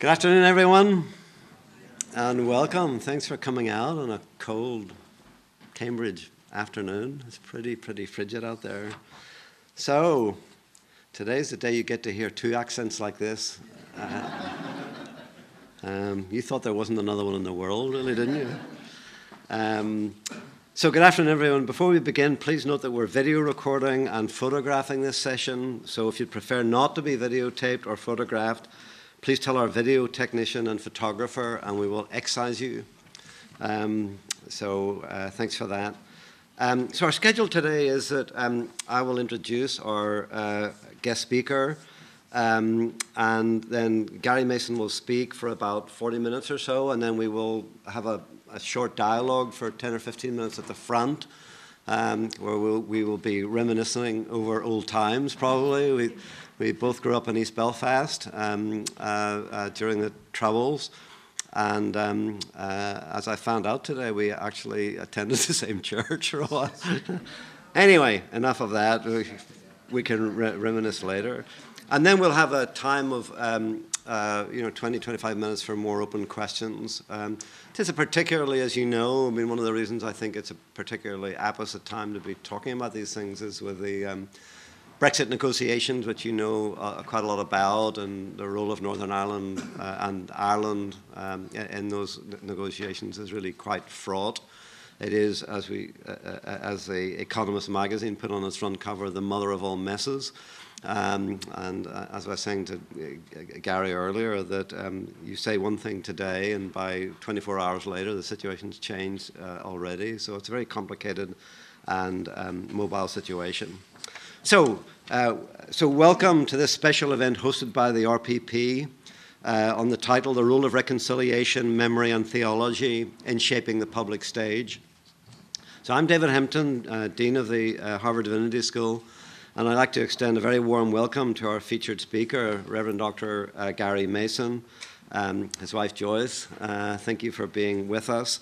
Good afternoon, everyone, and welcome. Thanks for coming out on a cold Cambridge afternoon. It's pretty, pretty frigid out there. So, today's the day you get to hear two accents like this. Uh, um, you thought there wasn't another one in the world, really, didn't you? Um, so, good afternoon, everyone. Before we begin, please note that we're video recording and photographing this session. So, if you'd prefer not to be videotaped or photographed, please tell our video technician and photographer, and we will excise you. Um, so uh, thanks for that. Um, so our schedule today is that um, I will introduce our uh, guest speaker, um, and then Gary Mason will speak for about 40 minutes or so, and then we will have a, a short dialogue for 10 or 15 minutes at the front. Um, where we'll, we will be reminiscing over old times, probably. We, we both grew up in East Belfast um, uh, uh, during the Troubles. And um, uh, as I found out today, we actually attended the same church for a while. anyway, enough of that. We, we can re- reminisce later. And then we'll have a time of um, uh, you know, 20, 25 minutes for more open questions. Um, it is particularly, as you know, I mean, one of the reasons I think it's a particularly apposite time to be talking about these things is with the um, Brexit negotiations, which you know uh, quite a lot about, and the role of Northern Ireland uh, and Ireland um, in those negotiations is really quite fraught. It is, as we, uh, uh, as the Economist magazine put on its front cover, the mother of all messes. Um, and uh, as I was saying to uh, Gary earlier, that um, you say one thing today, and by 24 hours later, the situation's changed already. So it's a very complicated and um, mobile situation. So, uh, so welcome to this special event hosted by the RPP uh, on the title The Role of Reconciliation, Memory and Theology in Shaping the Public Stage. So, I'm David Hempton, uh, Dean of the uh, Harvard Divinity School, and I'd like to extend a very warm welcome to our featured speaker, Reverend Dr. Uh, Gary Mason, um, his wife Joyce. Uh, thank you for being with us.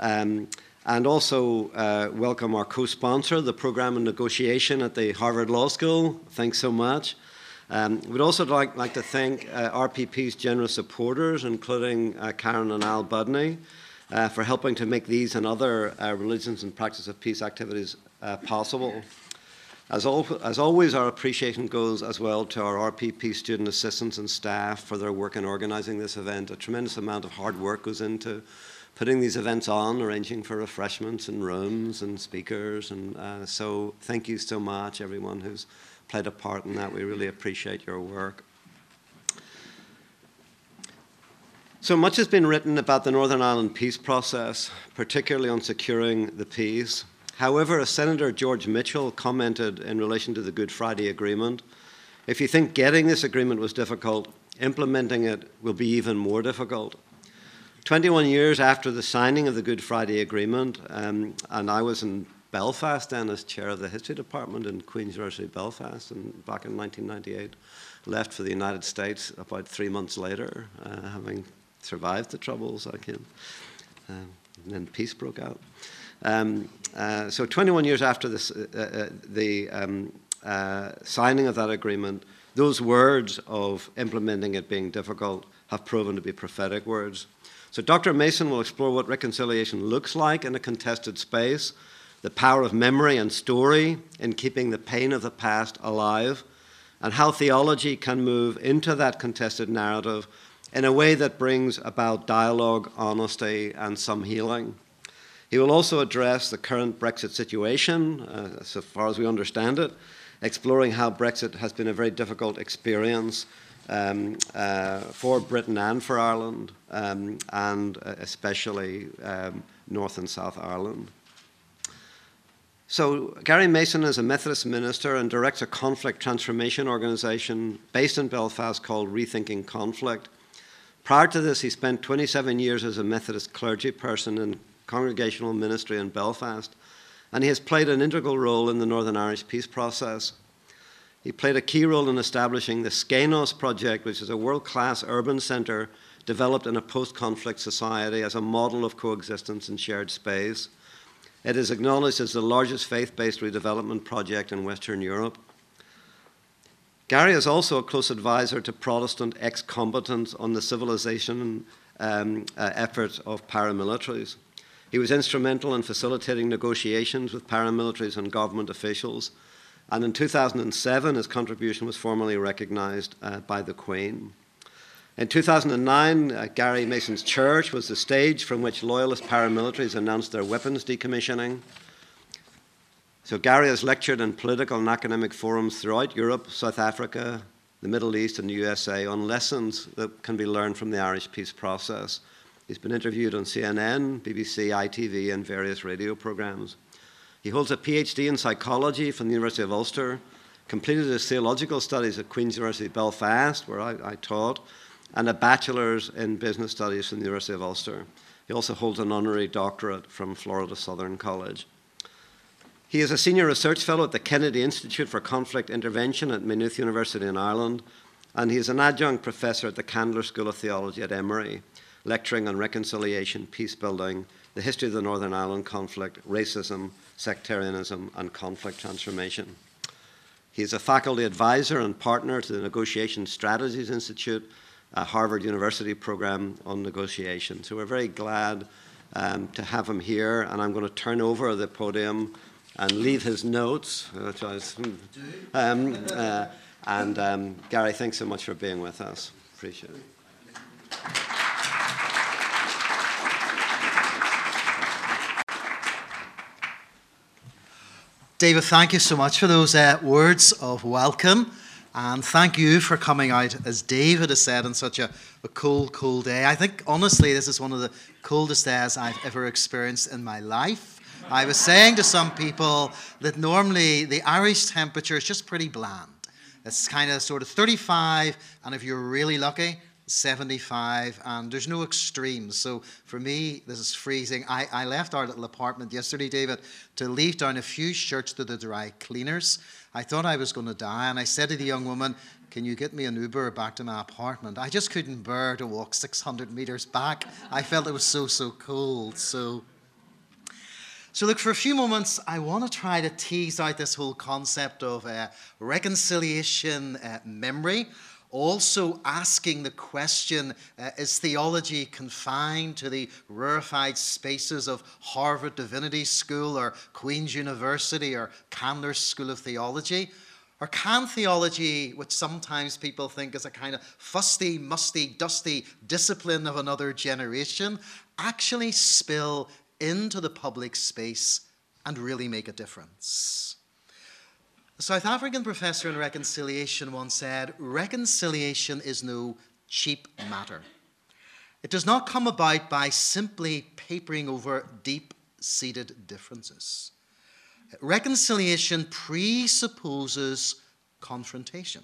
Um, and also uh, welcome our co-sponsor, the program of negotiation at the Harvard Law School. Thanks so much. Um, we'd also like, like to thank uh, RPP's generous supporters, including uh, Karen and Al Budney, uh, for helping to make these and other uh, religions and practice of peace activities uh, possible. As, al- as, always, our appreciation goes as well to our RPP student assistants and staff for their work in organizing this event. A tremendous amount of hard work goes into putting these events on, arranging for refreshments and rooms and speakers. And uh, so, thank you so much, everyone who's played a part in that. We really appreciate your work. So much has been written about the Northern Ireland peace process, particularly on securing the peace. However, as Senator George Mitchell commented in relation to the Good Friday Agreement, if you think getting this agreement was difficult, implementing it will be even more difficult. 21 years after the signing of the Good Friday Agreement, um, and I was in Belfast then as chair of the history department in Queen's University Belfast, and back in 1998, left for the United States about three months later, uh, having survived the troubles I came. Um, and then peace broke out. Um, uh, so 21 years after this, uh, uh the um, uh, signing of that agreement, those words of implementing it being difficult have proven to be prophetic words. So Dr. Mason will explore what reconciliation looks like in a contested space, the power of memory and story in keeping the pain of the past alive, and how theology can move into that contested narrative in a way that brings about dialogue, honesty, and some healing. He will also address the current Brexit situation, uh, so far as we understand it, exploring how Brexit has been a very difficult experience um, uh, for Britain and for Ireland, um, and uh, especially um, North and South Ireland. So, Gary Mason is a Methodist minister and directs a conflict transformation organization based in Belfast called Rethinking Conflict. Prior to this, he spent 27 years as a Methodist clergy person in congregational ministry in Belfast, and he has played an integral role in the Northern Irish peace process. He played a key role in establishing the Skainos Project, which is a world class urban centre developed in a post conflict society as a model of coexistence and shared space. It is acknowledged as the largest faith based redevelopment project in Western Europe. Gary is also a close advisor to Protestant ex combatants on the civilization um, uh, efforts of paramilitaries. He was instrumental in facilitating negotiations with paramilitaries and government officials. And in 2007, his contribution was formally recognized uh, by the Queen. In 2009, uh, Gary Mason's church was the stage from which loyalist paramilitaries announced their weapons decommissioning. So, Gary has lectured in political and academic forums throughout Europe, South Africa, the Middle East, and the USA on lessons that can be learned from the Irish peace process. He's been interviewed on CNN, BBC, ITV, and various radio programs. He holds a PhD in psychology from the University of Ulster, completed his theological studies at Queen's University Belfast, where I, I taught, and a bachelor's in business studies from the University of Ulster. He also holds an honorary doctorate from Florida Southern College. He is a senior research fellow at the Kennedy Institute for Conflict Intervention at Maynooth University in Ireland, and he is an adjunct professor at the Candler School of Theology at Emory, lecturing on reconciliation, peace building, the history of the Northern Ireland conflict, racism, sectarianism, and conflict transformation. He is a faculty advisor and partner to the Negotiation Strategies Institute a Harvard University program on negotiation. So we're very glad um, to have him here, and I'm going to turn over the podium and leave his notes. Which I was, um, uh, and um, Gary, thanks so much for being with us. Appreciate it. David, thank you so much for those uh, words of welcome. And thank you for coming out, as David has said, on such a, a cool, cool day. I think, honestly, this is one of the coldest days I've ever experienced in my life. I was saying to some people that normally the Irish temperature is just pretty bland. It's kind of sort of 35, and if you're really lucky, 75, and there's no extremes. So for me, this is freezing. I, I left our little apartment yesterday, David, to leave down a few shirts to the dry cleaners. I thought I was going to die, and I said to the young woman, Can you get me an Uber back to my apartment? I just couldn't bear to walk 600 meters back. I felt it was so, so cold. So. So, look, for a few moments, I want to try to tease out this whole concept of uh, reconciliation uh, memory also asking the question uh, is theology confined to the rarefied spaces of Harvard Divinity School or Queen's University or Candler School of Theology? Or can theology, which sometimes people think is a kind of fusty, musty, dusty discipline of another generation, actually spill into the public space and really make a difference? South African professor in reconciliation once said, Reconciliation is no cheap matter. It does not come about by simply papering over deep seated differences. Reconciliation presupposes confrontation.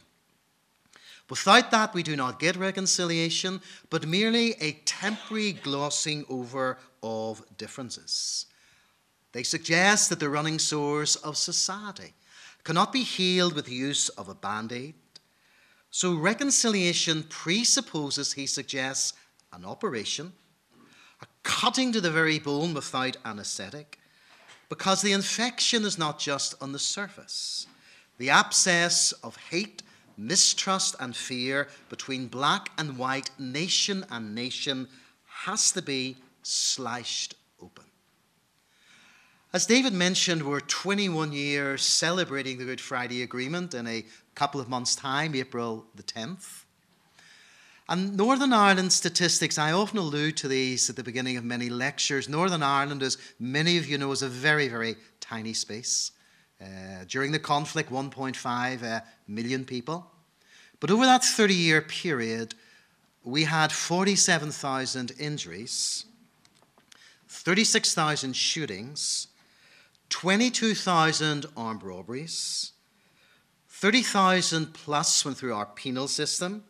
Without that, we do not get reconciliation, but merely a temporary glossing over of differences. They suggest that the running sores of society cannot be healed with the use of a band aid. So, reconciliation presupposes, he suggests, an operation, a cutting to the very bone without anesthetic, because the infection is not just on the surface. The abscess of hate, mistrust, and fear between black and white, nation and nation, has to be sliced. As David mentioned, we're 21 years celebrating the Good Friday Agreement in a couple of months' time, April the 10th. And Northern Ireland statistics, I often allude to these at the beginning of many lectures. Northern Ireland, as many of you know, is a very, very tiny space. Uh, during the conflict, 1.5 uh, million people. But over that 30 year period, we had 47,000 injuries, 36,000 shootings, 22,000 armed robberies, 30,000 plus went through our penal system,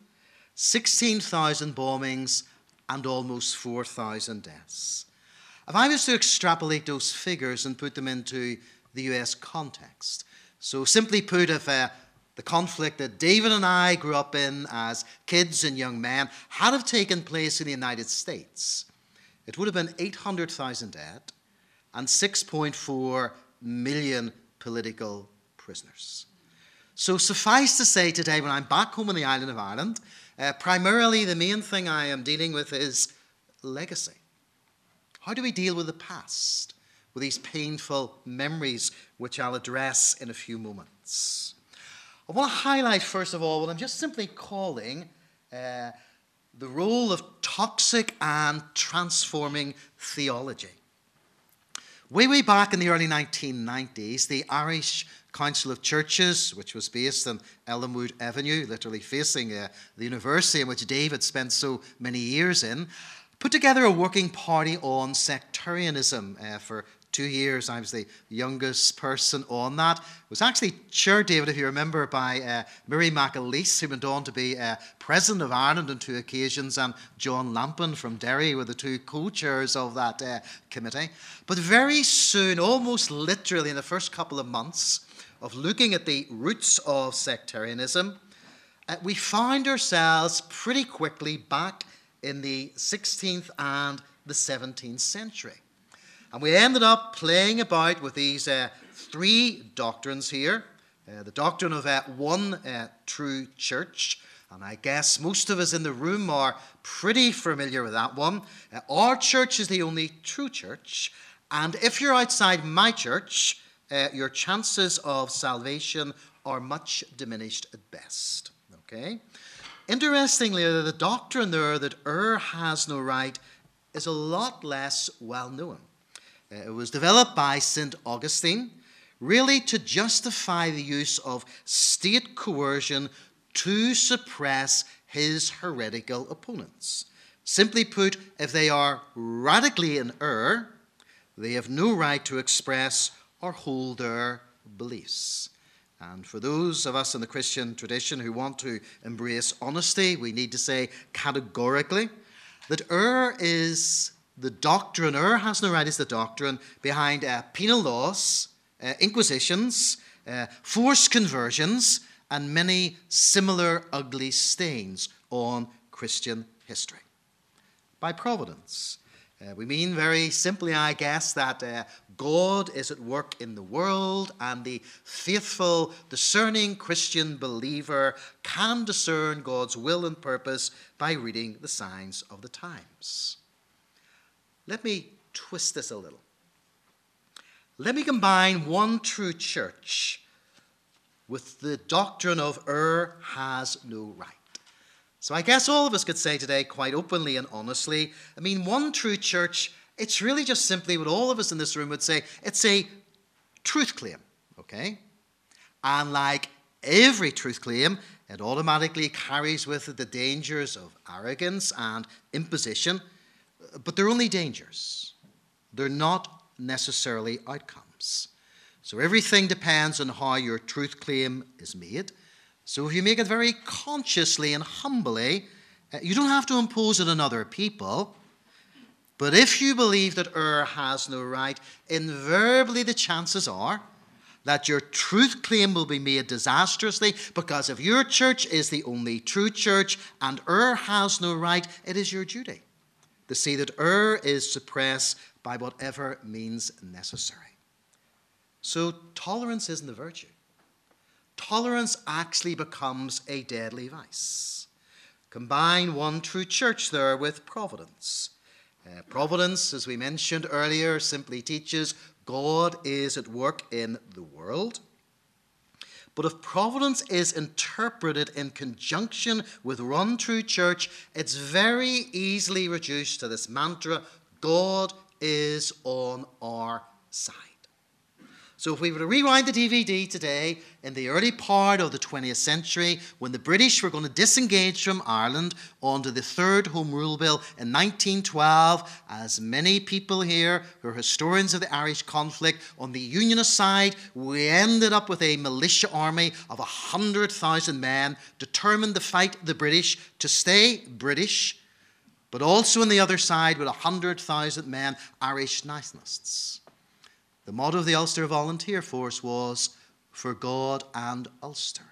16,000 bombings, and almost 4,000 deaths. If I was to extrapolate those figures and put them into the US context, so simply put, if uh, the conflict that David and I grew up in as kids and young men had have taken place in the United States, it would have been 800,000 dead, and 6.4 million political prisoners. So, suffice to say today, when I'm back home in the island of Ireland, uh, primarily the main thing I am dealing with is legacy. How do we deal with the past, with these painful memories, which I'll address in a few moments? I want to highlight, first of all, what I'm just simply calling uh, the role of toxic and transforming theology. Way, way back in the early 1990s, the Irish Council of Churches, which was based on Elmwood Avenue, literally facing uh, the university in which David spent so many years in, put together a working party on sectarianism uh, for two years. I was the youngest person on that. It was actually chaired, David, if you remember, by uh, Mary McAleese, who went on to be uh, President of Ireland on two occasions, and John Lampen from Derry were the two co chairs of that uh, committee. But very soon, almost literally in the first couple of months of looking at the roots of sectarianism, uh, we found ourselves pretty quickly back in the 16th and the 17th century. And we ended up playing about with these uh, three doctrines here uh, the doctrine of uh, one uh, true church. And I guess most of us in the room are pretty familiar with that one. Uh, our church is the only true church. And if you're outside my church, uh, your chances of salvation are much diminished at best. Okay? Interestingly, the doctrine there that err has no right is a lot less well known. Uh, it was developed by St. Augustine, really to justify the use of state coercion to suppress his heretical opponents. Simply put, if they are radically in error, they have no right to express or hold their beliefs. And for those of us in the Christian tradition who want to embrace honesty, we need to say categorically that error is the doctrine, or has no right is the doctrine behind uh, penal laws, uh, inquisitions, uh, forced conversions, and many similar ugly stains on Christian history. By providence, uh, we mean very simply, I guess, that uh, God is at work in the world, and the faithful, discerning Christian believer can discern God's will and purpose by reading the signs of the times. Let me twist this a little. Let me combine one true church with the doctrine of err has no right. So I guess all of us could say today, quite openly and honestly, I mean, one true church, it's really just simply what all of us in this room would say it's a truth claim, okay? And like every truth claim, it automatically carries with it the dangers of arrogance and imposition but they're only dangers. They're not necessarily outcomes. So everything depends on how your truth claim is made. So if you make it very consciously and humbly, uh, you don't have to impose it on other people. But if you believe that error has no right, invariably the chances are that your truth claim will be made disastrously because if your church is the only true church and error has no right, it is your duty to see that error is suppressed by whatever means necessary. So, tolerance isn't a virtue. Tolerance actually becomes a deadly vice. Combine one true church there with providence. Uh, providence, as we mentioned earlier, simply teaches God is at work in the world. But if providence is interpreted in conjunction with one true church, it's very easily reduced to this mantra God is on our side. So, if we were to rewind the DVD today, in the early part of the 20th century, when the British were going to disengage from Ireland under the Third Home Rule Bill in 1912, as many people here who are historians of the Irish conflict, on the Unionist side, we ended up with a militia army of 100,000 men determined to fight the British to stay British, but also on the other side with 100,000 men, Irish nationalists. The motto of the Ulster Volunteer Force was for God and Ulster.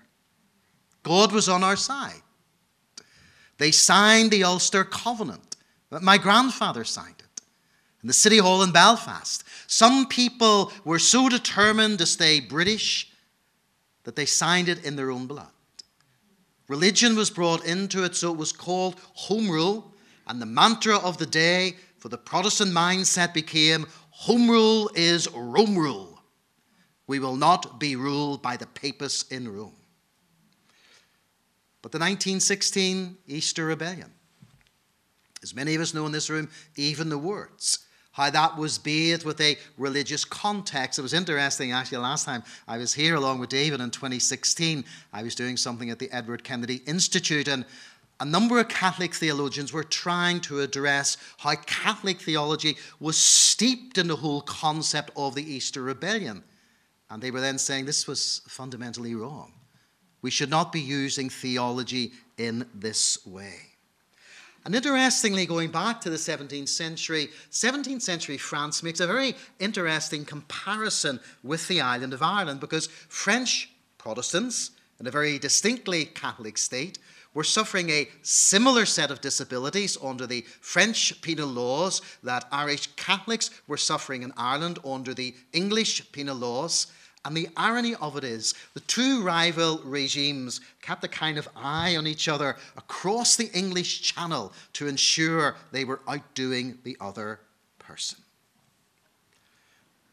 God was on our side. They signed the Ulster Covenant. My grandfather signed it in the City Hall in Belfast. Some people were so determined to stay British that they signed it in their own blood. Religion was brought into it, so it was called home rule, and the mantra of the day for the Protestant mindset became home rule is Rome rule. We will not be ruled by the papists in Rome. But the 1916 Easter Rebellion, as many of us know in this room, even the words, how that was bathed with a religious context. It was interesting, actually, last time I was here along with David in 2016, I was doing something at the Edward Kennedy Institute, and a number of Catholic theologians were trying to address how Catholic theology was steeped in the whole concept of the Easter Rebellion. And they were then saying this was fundamentally wrong. We should not be using theology in this way. And interestingly, going back to the 17th century, 17th century France makes a very interesting comparison with the island of Ireland because French Protestants, in a very distinctly Catholic state, were suffering a similar set of disabilities under the French penal laws that Irish Catholics were suffering in Ireland under the English penal laws. And the irony of it is, the two rival regimes kept a kind of eye on each other across the English Channel to ensure they were outdoing the other person.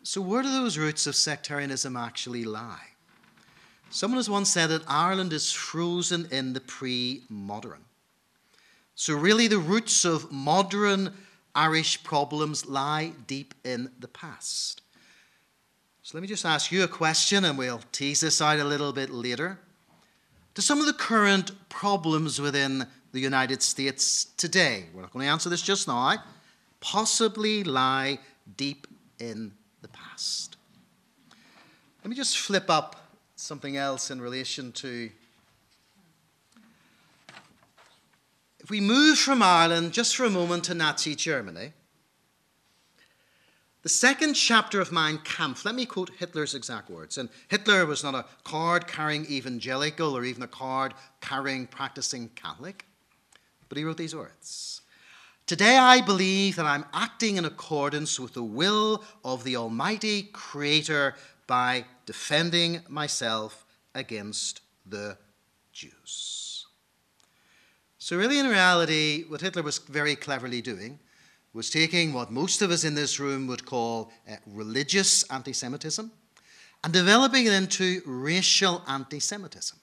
So, where do those roots of sectarianism actually lie? Someone has once said that Ireland is frozen in the pre modern. So, really, the roots of modern Irish problems lie deep in the past. So let me just ask you a question and we'll tease this out a little bit later. Do some of the current problems within the United States today, we're not going to answer this just now, possibly lie deep in the past? Let me just flip up something else in relation to. If we move from Ireland just for a moment to Nazi Germany, the second chapter of Mein Kampf, let me quote Hitler's exact words. And Hitler was not a card carrying evangelical or even a card carrying practicing Catholic, but he wrote these words Today I believe that I'm acting in accordance with the will of the Almighty Creator by defending myself against the Jews. So, really, in reality, what Hitler was very cleverly doing was taking what most of us in this room would call uh, religious anti Semitism and developing it into racial anti Semitism.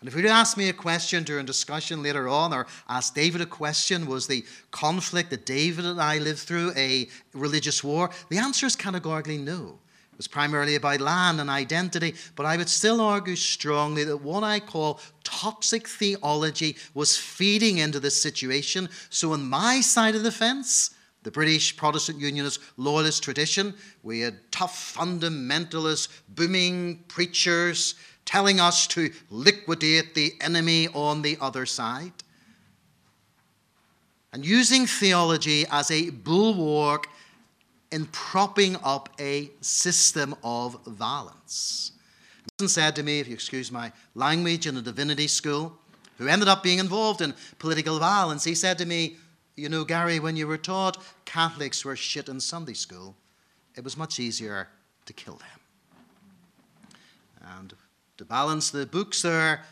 And if you were to ask me a question during discussion later on, or ask David a question, was the conflict that David and I lived through a religious war? The answer is categorically no. It was primarily about land and identity, but I would still argue strongly that what I call toxic theology was feeding into this situation. So, on my side of the fence, the British Protestant Unionist loyalist tradition, we had tough fundamentalist, booming preachers telling us to liquidate the enemy on the other side. And using theology as a bulwark in propping up a system of violence. Someone said to me, if you excuse my language, in a divinity school, who ended up being involved in political violence, he said to me, You know, Gary, when you were taught Catholics were shit in Sunday school, it was much easier to kill them. And to balance the books there,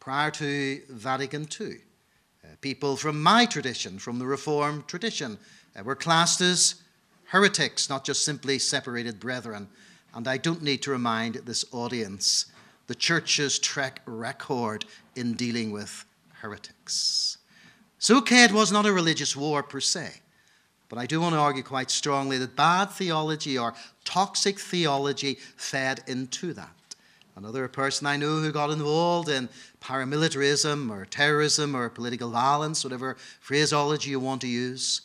prior to Vatican II, uh, people from my tradition, from the Reformed tradition, uh, were classed as heretics, not just simply separated brethren. And I don't need to remind this audience the church's track record in dealing with heretics. So, okay, it was not a religious war per se, but I do want to argue quite strongly that bad theology or toxic theology fed into that. Another person I know who got involved in paramilitarism or terrorism or political violence, whatever phraseology you want to use,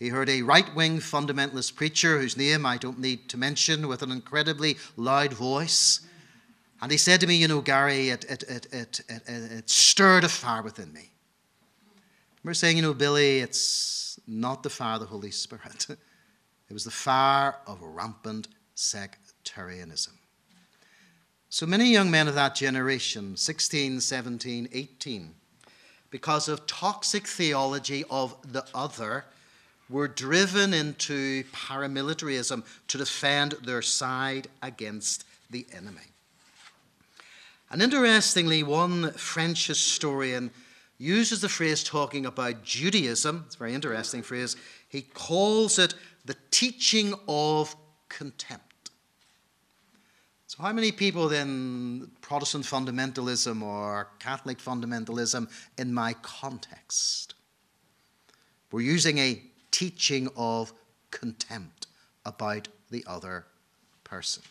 he heard a right wing fundamentalist preacher whose name I don't need to mention with an incredibly loud voice. And he said to me, You know, Gary, it, it, it, it, it, it stirred a fire within me. We're saying, You know, Billy, it's not the fire of the Holy Spirit, it was the fire of rampant sectarianism. So many young men of that generation, 16, 17, 18, because of toxic theology of the other, were driven into paramilitarism to defend their side against the enemy. And interestingly, one French historian uses the phrase talking about Judaism. It's a very interesting phrase. He calls it the teaching of contempt. So, how many people then, Protestant fundamentalism or Catholic fundamentalism in my context? We're using a teaching of contempt about the other person.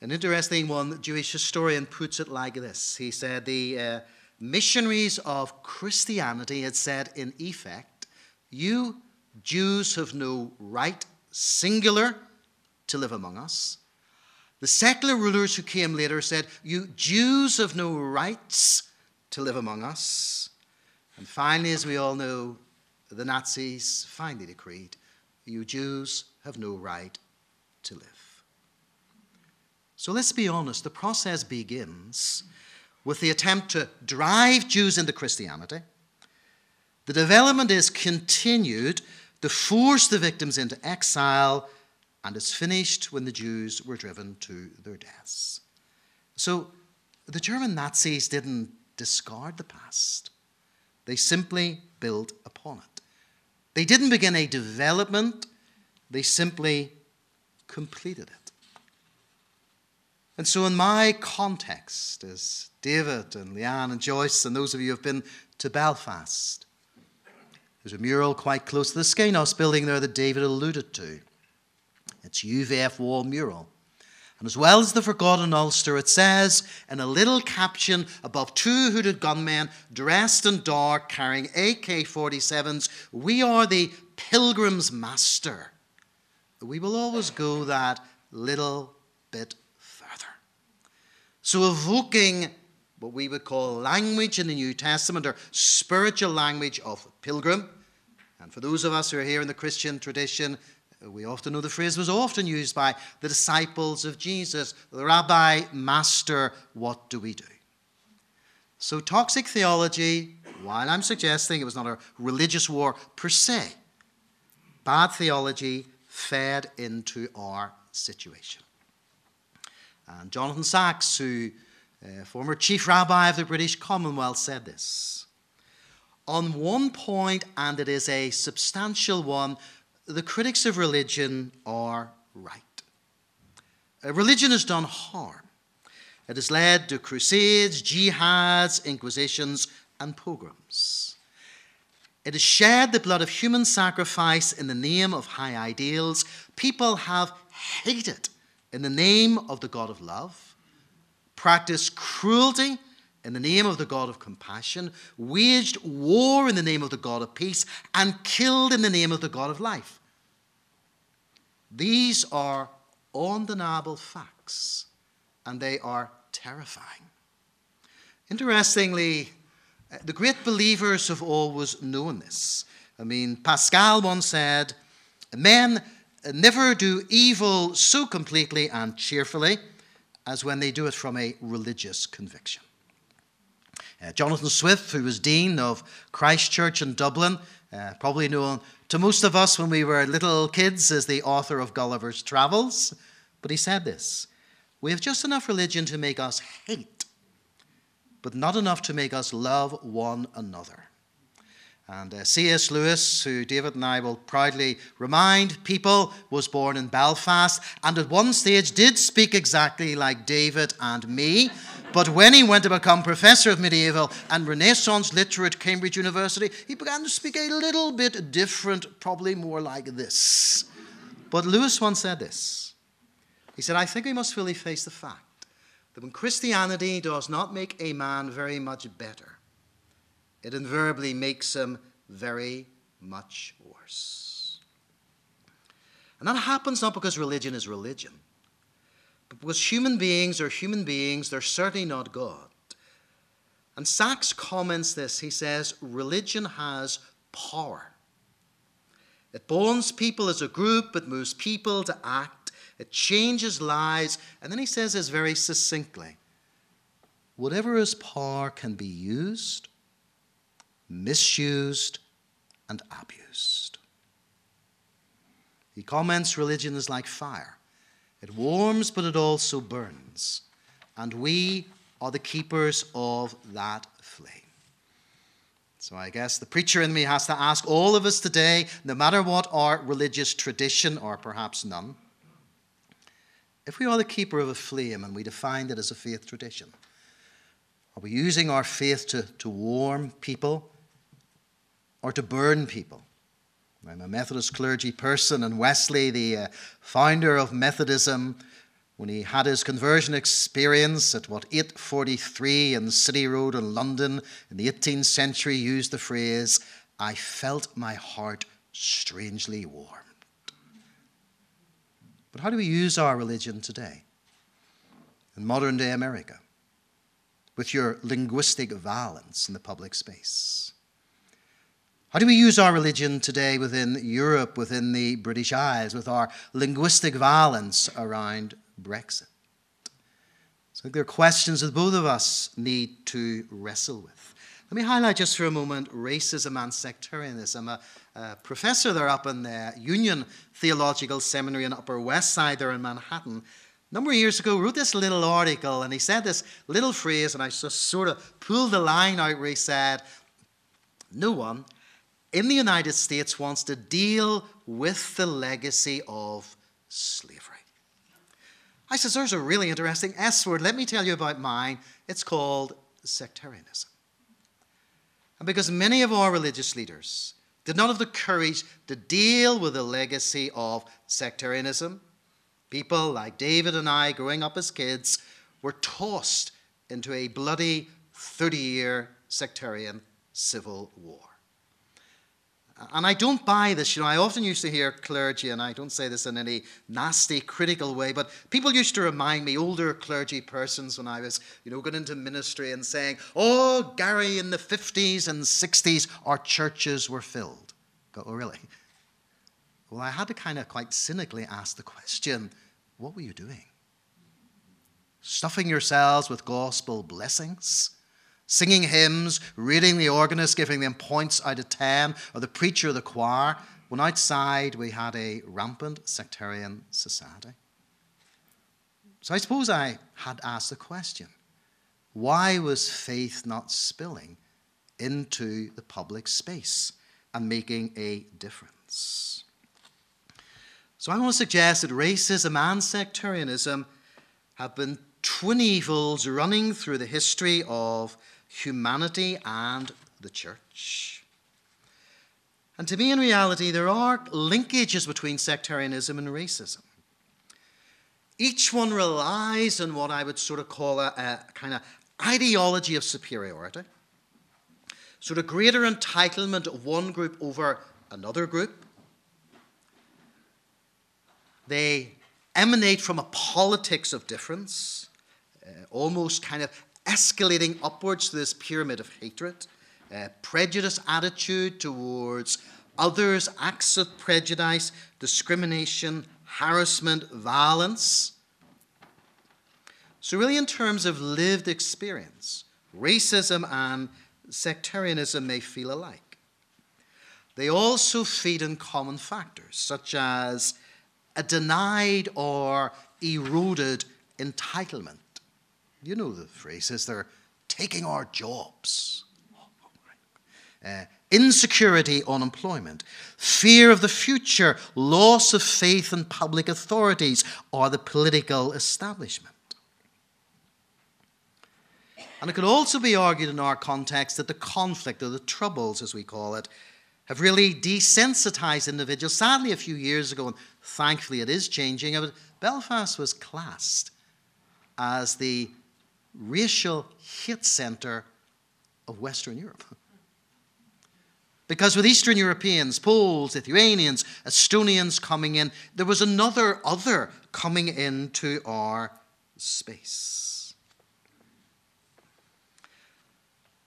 An interesting one, the Jewish historian puts it like this. He said the uh, missionaries of Christianity had said, in effect, you Jews have no right, singular, to live among us. The secular rulers who came later said, You Jews have no rights to live among us. And finally, as we all know, the Nazis finally decreed, You Jews have no right to live. So let's be honest, the process begins with the attempt to drive Jews into Christianity. The development is continued to force the victims into exile, and is finished when the Jews were driven to their deaths. So the German Nazis didn't discard the past, they simply built upon it. They didn't begin a development, they simply completed it. And so, in my context, as David and Leanne and Joyce and those of you who have been to Belfast, there's a mural quite close to the Skainos building there that David alluded to. It's UVF wall mural. And as well as the forgotten Ulster, it says in a little caption above two hooded gunmen dressed in dark carrying AK 47s, We are the pilgrim's master. We will always go that little bit further. So, evoking what we would call language in the New Testament or spiritual language of pilgrim. And for those of us who are here in the Christian tradition, we often know the phrase was often used by the disciples of Jesus the Rabbi, Master, what do we do? So, toxic theology, while I'm suggesting it was not a religious war per se, bad theology fed into our situation. And Jonathan Sacks, who uh, former chief rabbi of the British Commonwealth, said this. On one point, and it is a substantial one, the critics of religion are right. Religion has done harm. It has led to crusades, jihads, inquisitions, and pogroms. It has shed the blood of human sacrifice in the name of high ideals. People have hated in the name of the God of love practiced cruelty in the name of the God of compassion, waged war in the name of the God of peace, and killed in the name of the God of life. These are undeniable facts, and they are terrifying. Interestingly, the great believers have always known this. I mean, Pascal once said, Men never do evil so completely and cheerfully as when they do it from a religious conviction. Uh, Jonathan Swift, who was Dean of Christ Church in Dublin, uh, probably known to most of us when we were little kids as the author of Gulliver's Travels, but he said this We have just enough religion to make us hate, but not enough to make us love one another. And uh, C.S. Lewis, who David and I will proudly remind people, was born in Belfast and at one stage did speak exactly like David and me. But when he went to become professor of medieval and Renaissance literature at Cambridge University, he began to speak a little bit different, probably more like this. But Lewis once said this. He said, I think we must fully face the fact that when Christianity does not make a man very much better, it invariably makes him very much worse. And that happens not because religion is religion, but because human beings are human beings, they're certainly not God. And Sacks comments this. He says, Religion has power. It bonds people as a group, it moves people to act, it changes lives. And then he says this very succinctly whatever is power can be used misused, and abused. He comments religion is like fire it warms, but it also burns. and we are the keepers of that flame. So I guess the preacher in me has to ask all of us today, no matter what our religious tradition, or perhaps none, if we are the keeper of a flame and we define it as a faith tradition, are we using our faith to, to warm people or to burn people? I'm a Methodist clergy person, and Wesley, the uh, founder of Methodism, when he had his conversion experience at what 843 in City Road in London in the 18th century, used the phrase, I felt my heart strangely warmed. But how do we use our religion today? In modern day America, with your linguistic violence in the public space. How do we use our religion today within Europe, within the British Isles, with our linguistic violence around Brexit. So there are questions that both of us need to wrestle with. Let me highlight just for a moment racism and sectarianism. A, a professor there up in the Union Theological Seminary in Upper West Side there in Manhattan a number of years ago wrote this little article and he said this little phrase and I just sort of pulled the line out where he said, no one in the United States wants to deal with the legacy of slavery. I says, There's a really interesting S word. Let me tell you about mine. It's called sectarianism. And because many of our religious leaders did not have the courage to deal with the legacy of sectarianism, people like David and I, growing up as kids, were tossed into a bloody 30 year sectarian civil war. And I don't buy this. You know, I often used to hear clergy, and I don't say this in any nasty, critical way, but people used to remind me, older clergy persons, when I was, you know, going into ministry and saying, Oh, Gary, in the 50s and 60s, our churches were filled. Go, oh, really? Well, I had to kind of quite cynically ask the question what were you doing? Stuffing yourselves with gospel blessings? Singing hymns, reading the organist, giving them points out of 10, or the preacher of the choir, when outside we had a rampant sectarian society. So I suppose I had asked the question why was faith not spilling into the public space and making a difference? So I want to suggest that racism and sectarianism have been twin evils running through the history of humanity and the church. And to me, in reality, there are linkages between sectarianism and racism. Each one relies on what I would sort of call a, a kind of ideology of superiority, sort of greater entitlement of one group over another group. They emanate from a politics of difference, uh, almost kind of escalating upwards to this pyramid of hatred, uh, prejudice attitude towards others, acts of prejudice, discrimination, harassment, violence. So, really, in terms of lived experience, racism and sectarianism may feel alike. They also feed in common factors, such as a denied or eroded entitlement you know the phrases, they're taking our jobs. Uh, insecurity, unemployment, fear of the future, loss of faith in public authorities or the political establishment. And it could also be argued in our context that the conflict, or the troubles as we call it, have really desensitized individuals. Sadly, a few years ago, and thankfully it is changing, Belfast was classed as the racial hate center of Western Europe. Because with Eastern Europeans, Poles, Lithuanians, Estonians coming in, there was another other coming into our space.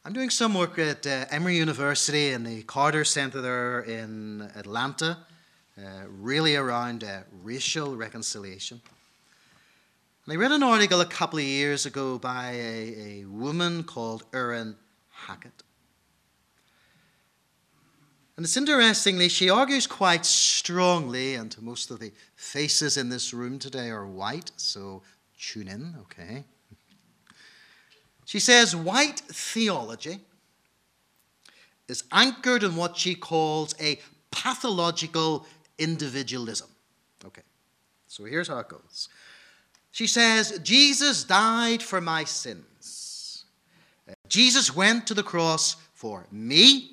I'm doing some work at uh, Emory University in the Carter Center there in Atlanta, uh, really around uh, racial reconciliation. I read an article a couple of years ago by a, a woman called Erin Hackett. And it's interestingly, she argues quite strongly, and most of the faces in this room today are white, so tune in, okay? She says white theology is anchored in what she calls a pathological individualism. Okay, so here's how it goes. She says, Jesus died for my sins. Jesus went to the cross for me.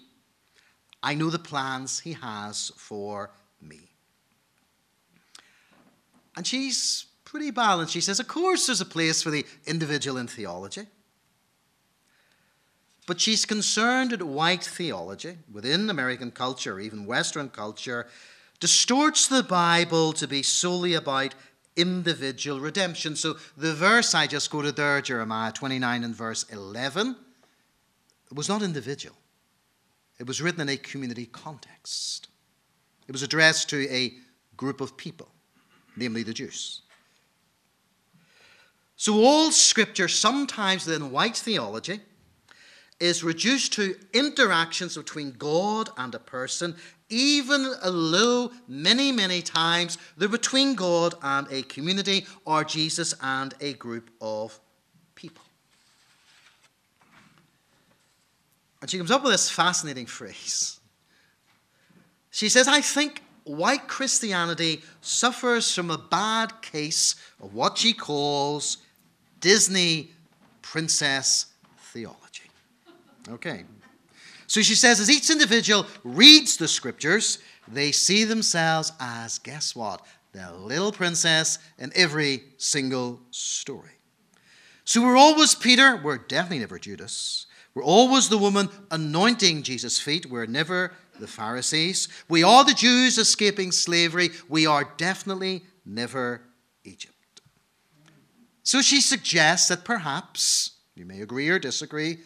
I know the plans he has for me. And she's pretty balanced. She says, Of course, there's a place for the individual in theology. But she's concerned that white theology, within American culture, or even Western culture, distorts the Bible to be solely about individual redemption. So the verse I just quoted there, Jeremiah 29 and verse 11, was not individual. It was written in a community context. It was addressed to a group of people, namely the Jews. So all scripture, sometimes within white theology, is reduced to interactions between God and a person, even though many, many times they're between God and a community or Jesus and a group of people. And she comes up with this fascinating phrase. She says, I think white Christianity suffers from a bad case of what she calls Disney princess theology. Okay. So she says, as each individual reads the scriptures, they see themselves as, guess what? The little princess in every single story. So we're always Peter, we're definitely never Judas. We're always the woman anointing Jesus' feet, we're never the Pharisees. We are the Jews escaping slavery, we are definitely never Egypt. So she suggests that perhaps, you may agree or disagree,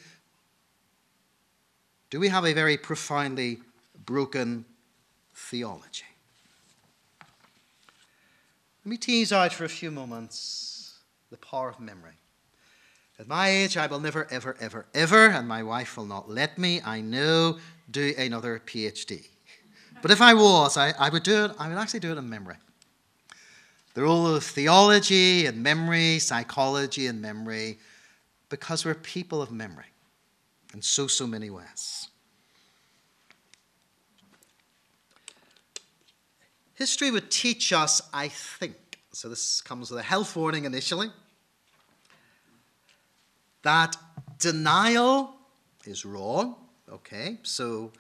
do we have a very profoundly broken theology? Let me tease out for a few moments the power of memory. At my age, I will never, ever, ever, ever, and my wife will not let me, I know, do another PhD. But if I was, I, I would do it, I would actually do it in memory. The role of theology and memory, psychology and memory, because we're people of memory in so, so many ways. History would teach us, I think, so this comes with a health warning initially, that denial is wrong. Okay, so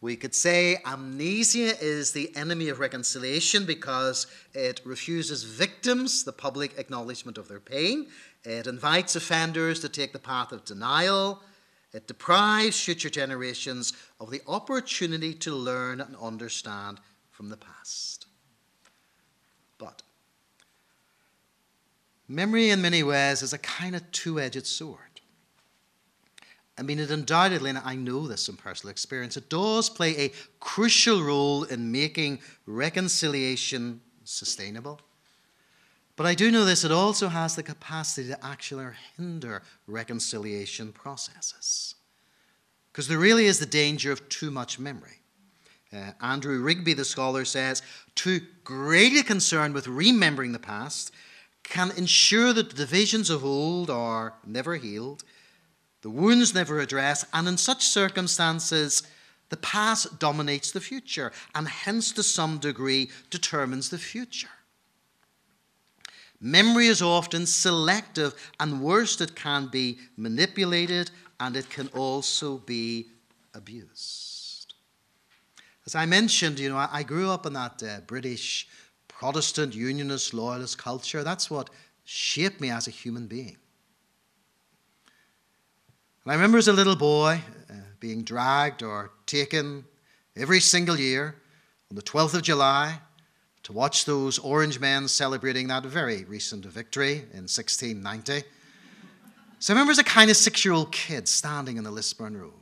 we could say amnesia is the enemy of reconciliation because it refuses victims the public acknowledgement of their pain. It invites offenders to take the path of denial. It deprives future generations of the opportunity to learn and understand from the past. But memory, in many ways, is a kind of two edged sword. I mean, it undoubtedly, and I know this from personal experience, it does play a crucial role in making reconciliation sustainable. But I do know this, it also has the capacity to actually hinder reconciliation processes. Because there really is the danger of too much memory. Uh, Andrew Rigby, the scholar, says too great a concern with remembering the past can ensure that the divisions of old are never healed, the wounds never addressed, and in such circumstances, the past dominates the future and hence, to some degree, determines the future. Memory is often selective, and worst, it can be manipulated and it can also be abused. As I mentioned, you know, I grew up in that uh, British Protestant Unionist loyalist culture. That's what shaped me as a human being. And I remember as a little boy uh, being dragged or taken every single year on the 12th of July to watch those orange men celebrating that very recent victory in 1690. So I remember as a kind of six year old kid standing in the Lisburn Road,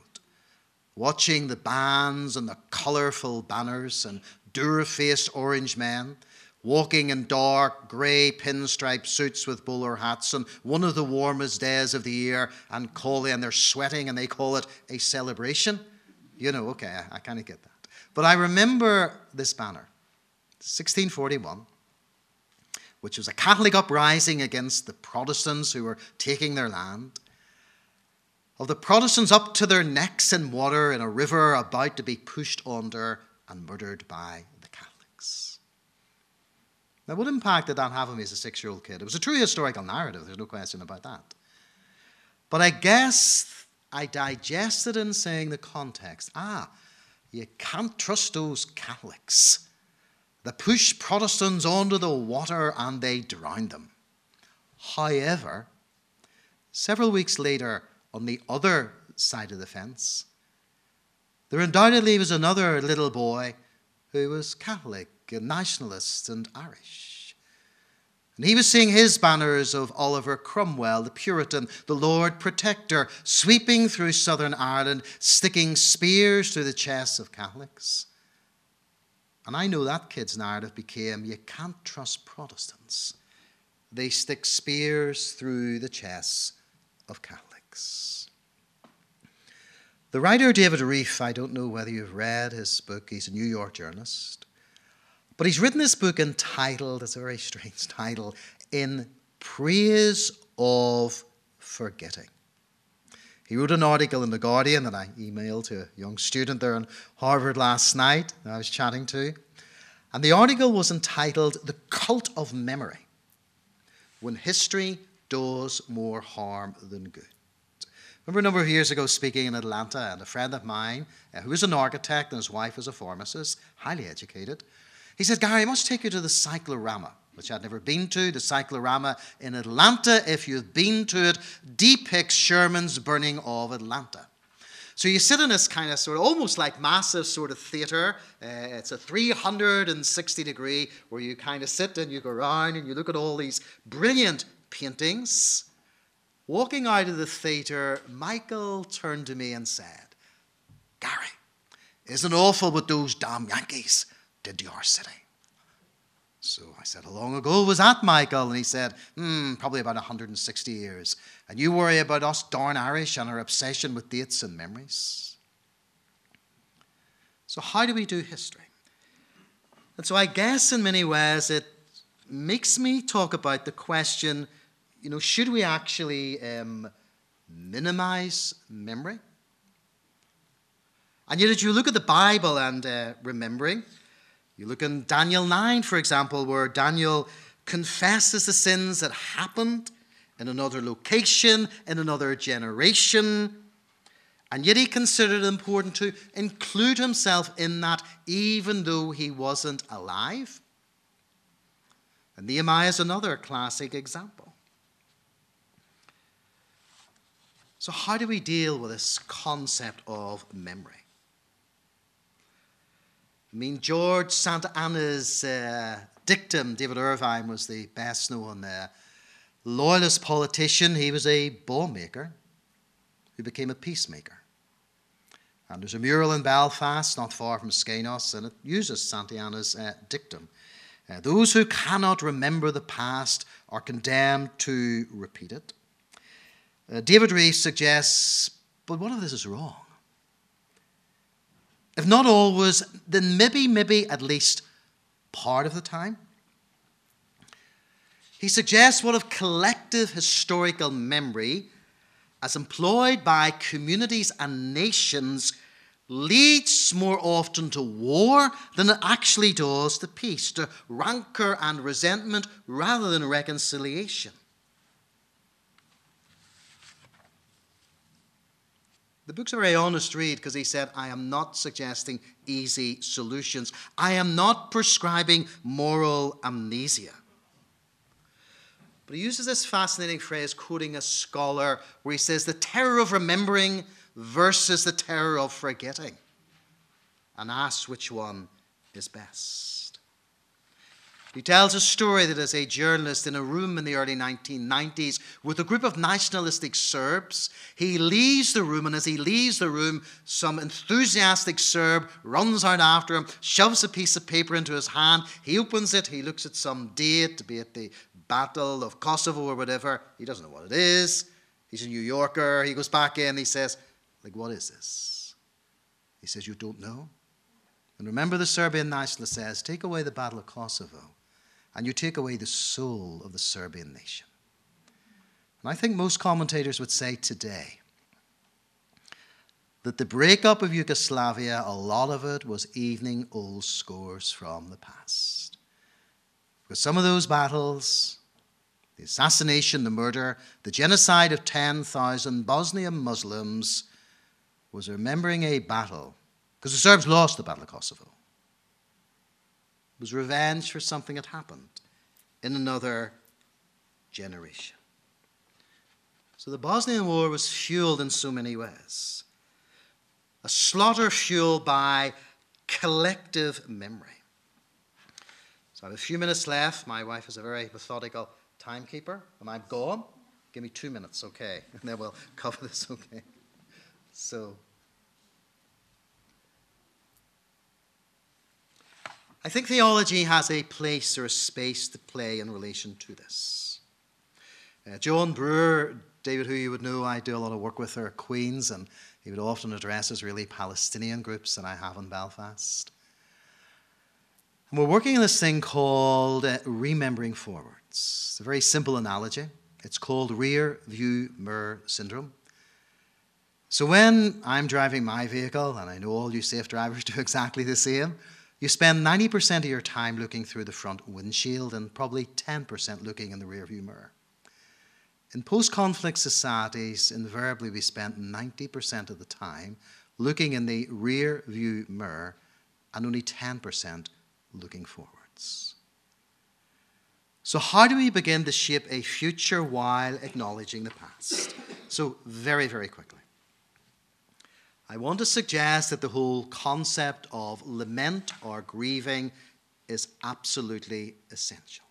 watching the bands and the colourful banners and dour faced orange men walking in dark grey pinstripe suits with bowler hats on one of the warmest days of the year and call and they're sweating and they call it a celebration. You know, okay, I, I kind of get that. But I remember this banner 1641, which was a Catholic uprising against the Protestants who were taking their land. of the Protestants up to their necks in water in a river about to be pushed under and murdered by the Catholics. Now, what impact did that have on me as a six year old kid? It was a true historical narrative, there's no question about that. But I guess I digested in saying the context ah, you can't trust those Catholics. They push Protestants onto the water and they drown them. However, several weeks later, on the other side of the fence, there undoubtedly was another little boy who was Catholic and nationalist and Irish. And he was seeing his banners of Oliver Cromwell, the Puritan, the Lord Protector, sweeping through southern Ireland, sticking spears through the chests of Catholics. And I know that kid's narrative became you can't trust Protestants. They stick spears through the chests of Catholics. The writer David Rieff, I don't know whether you've read his book, he's a New York journalist, but he's written this book entitled, it's a very strange title, In Praise of Forgetting. He wrote an article in The Guardian that I emailed to a young student there in Harvard last night that I was chatting to. And the article was entitled The Cult of Memory When History Does More Harm Than Good. I remember a number of years ago speaking in Atlanta, and a friend of mine, uh, who was an architect and his wife is a pharmacist, highly educated, he said, Gary, I must take you to the cyclorama which I'd never been to, the Cyclorama in Atlanta. If you've been to it, depicts Sherman's burning of Atlanta. So you sit in this kind of sort of almost like massive sort of theater. Uh, it's a 360 degree where you kind of sit and you go around and you look at all these brilliant paintings. Walking out of the theater, Michael turned to me and said, Gary, isn't awful what those damn Yankees did to our city? So I said, How long ago was that, Michael? And he said, Hmm, probably about 160 years. And you worry about us darn Irish and our obsession with dates and memories. So, how do we do history? And so, I guess in many ways, it makes me talk about the question you know, should we actually um, minimize memory? And yet, as you look at the Bible and uh, remembering, you look in Daniel 9, for example, where Daniel confesses the sins that happened in another location, in another generation. And yet he considered it important to include himself in that, even though he wasn't alive. And Nehemiah is another classic example. So, how do we deal with this concept of memory? I mean, George Santayana's uh, dictum, David Ervine was the best known uh, loyalist politician. He was a maker who became a peacemaker. And there's a mural in Belfast, not far from Skainos, and it uses Santayana's uh, dictum. Uh, those who cannot remember the past are condemned to repeat it. Uh, David Rieff suggests, but what if this is wrong? If not always, then maybe, maybe at least part of the time. He suggests what of collective historical memory, as employed by communities and nations, leads more often to war than it actually does to peace, to rancor and resentment rather than reconciliation. The book's a very honest read because he said, I am not suggesting easy solutions. I am not prescribing moral amnesia. But he uses this fascinating phrase, quoting a scholar, where he says, the terror of remembering versus the terror of forgetting, and asks which one is best. He tells a story that as a journalist in a room in the early 1990s with a group of nationalistic Serbs, he leaves the room, and as he leaves the room, some enthusiastic Serb runs out after him, shoves a piece of paper into his hand. He opens it, he looks at some date, be it the Battle of Kosovo or whatever. He doesn't know what it is. He's a New Yorker. He goes back in, he says, Like, what is this? He says, You don't know? And remember, the Serbian nationalist says, Take away the Battle of Kosovo and you take away the soul of the Serbian nation. And I think most commentators would say today, that the breakup of Yugoslavia, a lot of it was evening old scores from the past. Because some of those battles, the assassination, the murder, the genocide of 10,000 Bosnian Muslims, was remembering a battle, because the Serbs lost the Battle of Kosovo. Was revenge for something that happened in another generation. So the Bosnian War was fueled in so many ways. A slaughter fueled by collective memory. So I have a few minutes left. My wife is a very methodical timekeeper, and I'm gone. Give me two minutes, okay? And then we'll cover this, okay? So, I think theology has a place or a space to play in relation to this. Uh, John Brewer, David, who you would know, I do a lot of work with her at Queen's, and he would often address Israeli Palestinian groups that I have in Belfast. And we're working on this thing called uh, remembering forwards. It's a very simple analogy. It's called rear view mirror syndrome. So when I'm driving my vehicle, and I know all you safe drivers do exactly the same, you spend 90% of your time looking through the front windshield and probably 10% looking in the rearview mirror. In post conflict societies, invariably we spend 90% of the time looking in the rear view mirror and only 10% looking forwards. So, how do we begin to shape a future while acknowledging the past? So, very, very quickly. I want to suggest that the whole concept of lament or grieving is absolutely essential.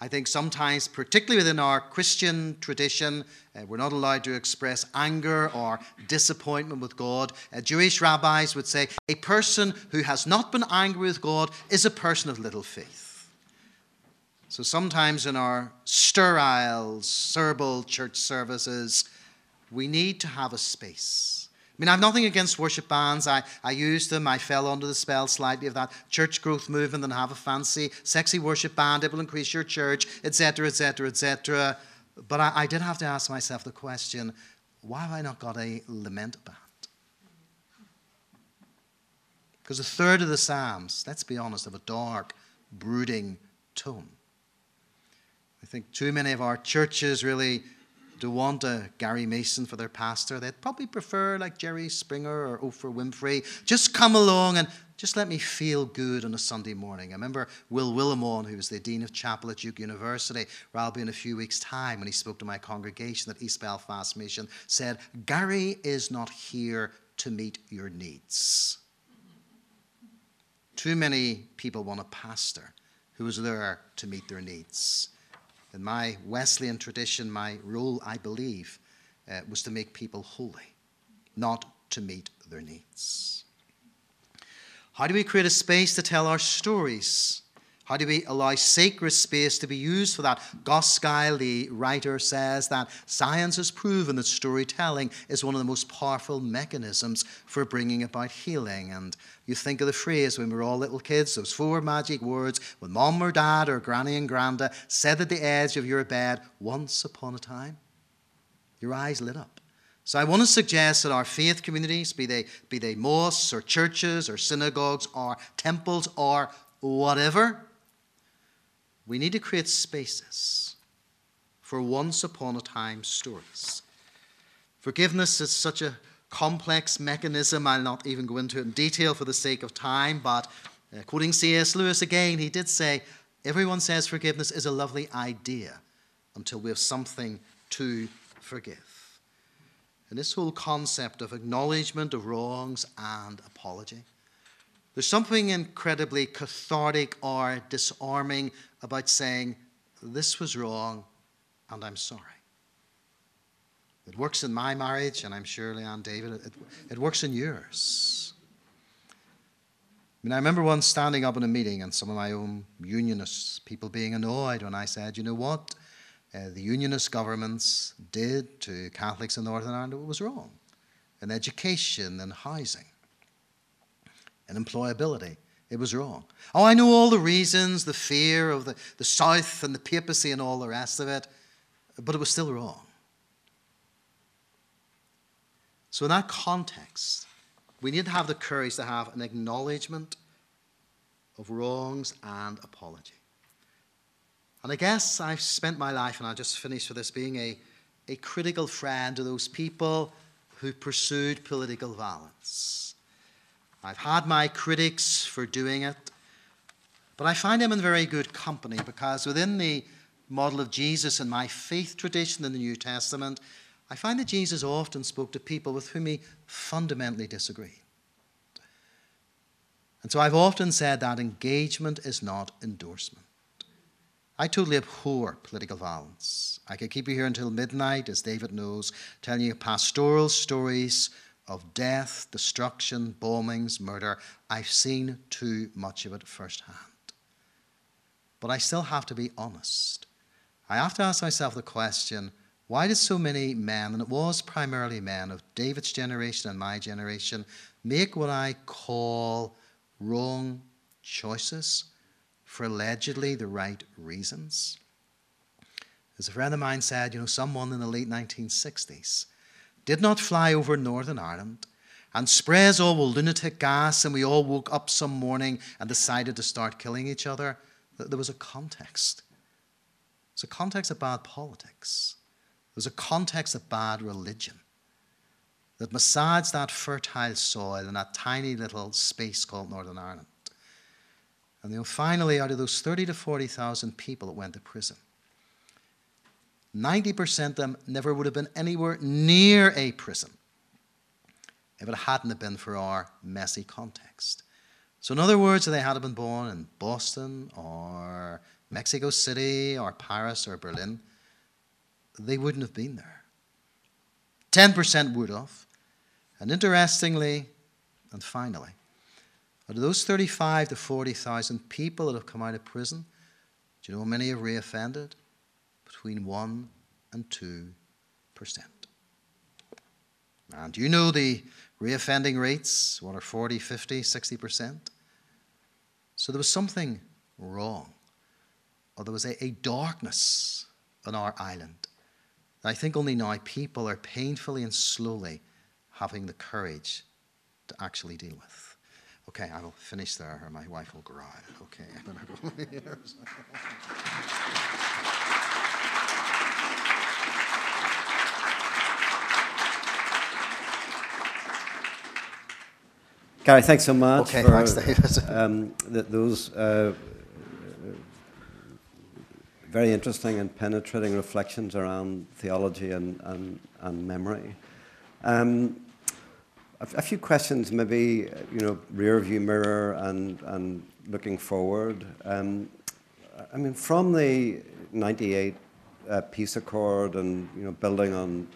I think sometimes, particularly within our Christian tradition, uh, we're not allowed to express anger or disappointment with God. Uh, Jewish rabbis would say a person who has not been angry with God is a person of little faith. So sometimes in our sterile, cerebral church services, we need to have a space I mean, I have nothing against worship bands. I, I used them. I fell under the spell slightly of that church growth movement and have a fancy, sexy worship band. It will increase your church, etc., etc., etc. But I, I did have to ask myself the question why have I not got a lament band? Because a third of the Psalms, let's be honest, have a dark, brooding tone. I think too many of our churches really do want a Gary Mason for their pastor. They'd probably prefer like Jerry Springer or Oprah Winfrey. Just come along and just let me feel good on a Sunday morning. I remember Will Willimon, who was the Dean of Chapel at Duke University, where I'll be in a few weeks' time, when he spoke to my congregation at East Belfast Mission, said, Gary is not here to meet your needs. Too many people want a pastor who is there to meet their needs. In my Wesleyan tradition, my role, I believe, uh, was to make people holy, not to meet their needs. How do we create a space to tell our stories? How do we allow sacred space to be used for that? Gottschall, the writer, says that science has proven that storytelling is one of the most powerful mechanisms for bringing about healing. And you think of the phrase when we were all little kids, those four magic words, when mom or dad or granny and granda said at the edge of your bed, once upon a time, your eyes lit up. So I want to suggest that our faith communities, be they, be they mosques or churches or synagogues or temples or whatever, we need to create spaces for once upon a time stories. Forgiveness is such a complex mechanism. I'll not even go into it in detail for the sake of time, but uh, quoting C.S. Lewis again, he did say, Everyone says forgiveness is a lovely idea until we have something to forgive. And this whole concept of acknowledgement of wrongs and apology there's something incredibly cathartic or disarming about saying, This was wrong and I'm sorry. It works in my marriage, and I'm sure, Leanne David, it, it works in yours. I mean, I remember once standing up in a meeting and some of my own unionists, people being annoyed when I said, you know what, uh, the unionist governments did to Catholics in Northern Ireland, was wrong in education and housing and employability. It was wrong. Oh, I know all the reasons, the fear of the, the South and the papacy and all the rest of it, but it was still wrong. So, in that context, we need to have the courage to have an acknowledgement of wrongs and apology. And I guess I've spent my life, and I'll just finish with this, being a, a critical friend to those people who pursued political violence. I've had my critics for doing it, but I find them in very good company because within the model of Jesus and my faith tradition in the New Testament, I find that Jesus often spoke to people with whom he fundamentally disagreed. And so I've often said that engagement is not endorsement. I totally abhor political violence. I could keep you here until midnight, as David knows, telling you pastoral stories of death, destruction, bombings, murder. I've seen too much of it firsthand. But I still have to be honest. I have to ask myself the question why did so many men, and it was primarily men of David's generation and my generation, make what I call wrong choices for allegedly the right reasons. As a friend of mine said, you know, someone in the late 1960s did not fly over Northern Ireland and spray us all with lunatic gas, and we all woke up some morning and decided to start killing each other. There was a context. Was a context of bad politics. There was a context of bad religion that massaged that fertile soil in that tiny little space called Northern Ireland. And know, finally, out of those 30 to 40,000 people that went to prison, 90% of them never would have been anywhere near a prison if it hadn't have been for our messy context. So, in other words, if they had been born in Boston or Mexico City or Paris or Berlin, they wouldn't have been there. 10% would have. And interestingly, and finally, out of those 35 to 40,000 people that have come out of prison, do you know how many have reoffended? Between 1 and 2%. And you know the reoffending rates? What are 40, 50, 60%? So there was something wrong, or there was a, a darkness on our island I think only now people are painfully and slowly having the courage to actually deal with. Okay, I will finish there, or my wife will growl. Okay, Gary, thanks so much okay, for thanks, David. um, th- those uh, very interesting and penetrating reflections around theology and, and, and memory. Um, a, a, few questions, maybe, you know, rear view mirror and, and looking forward. Um, I mean, from the 98 uh, peace accord and, you know, building on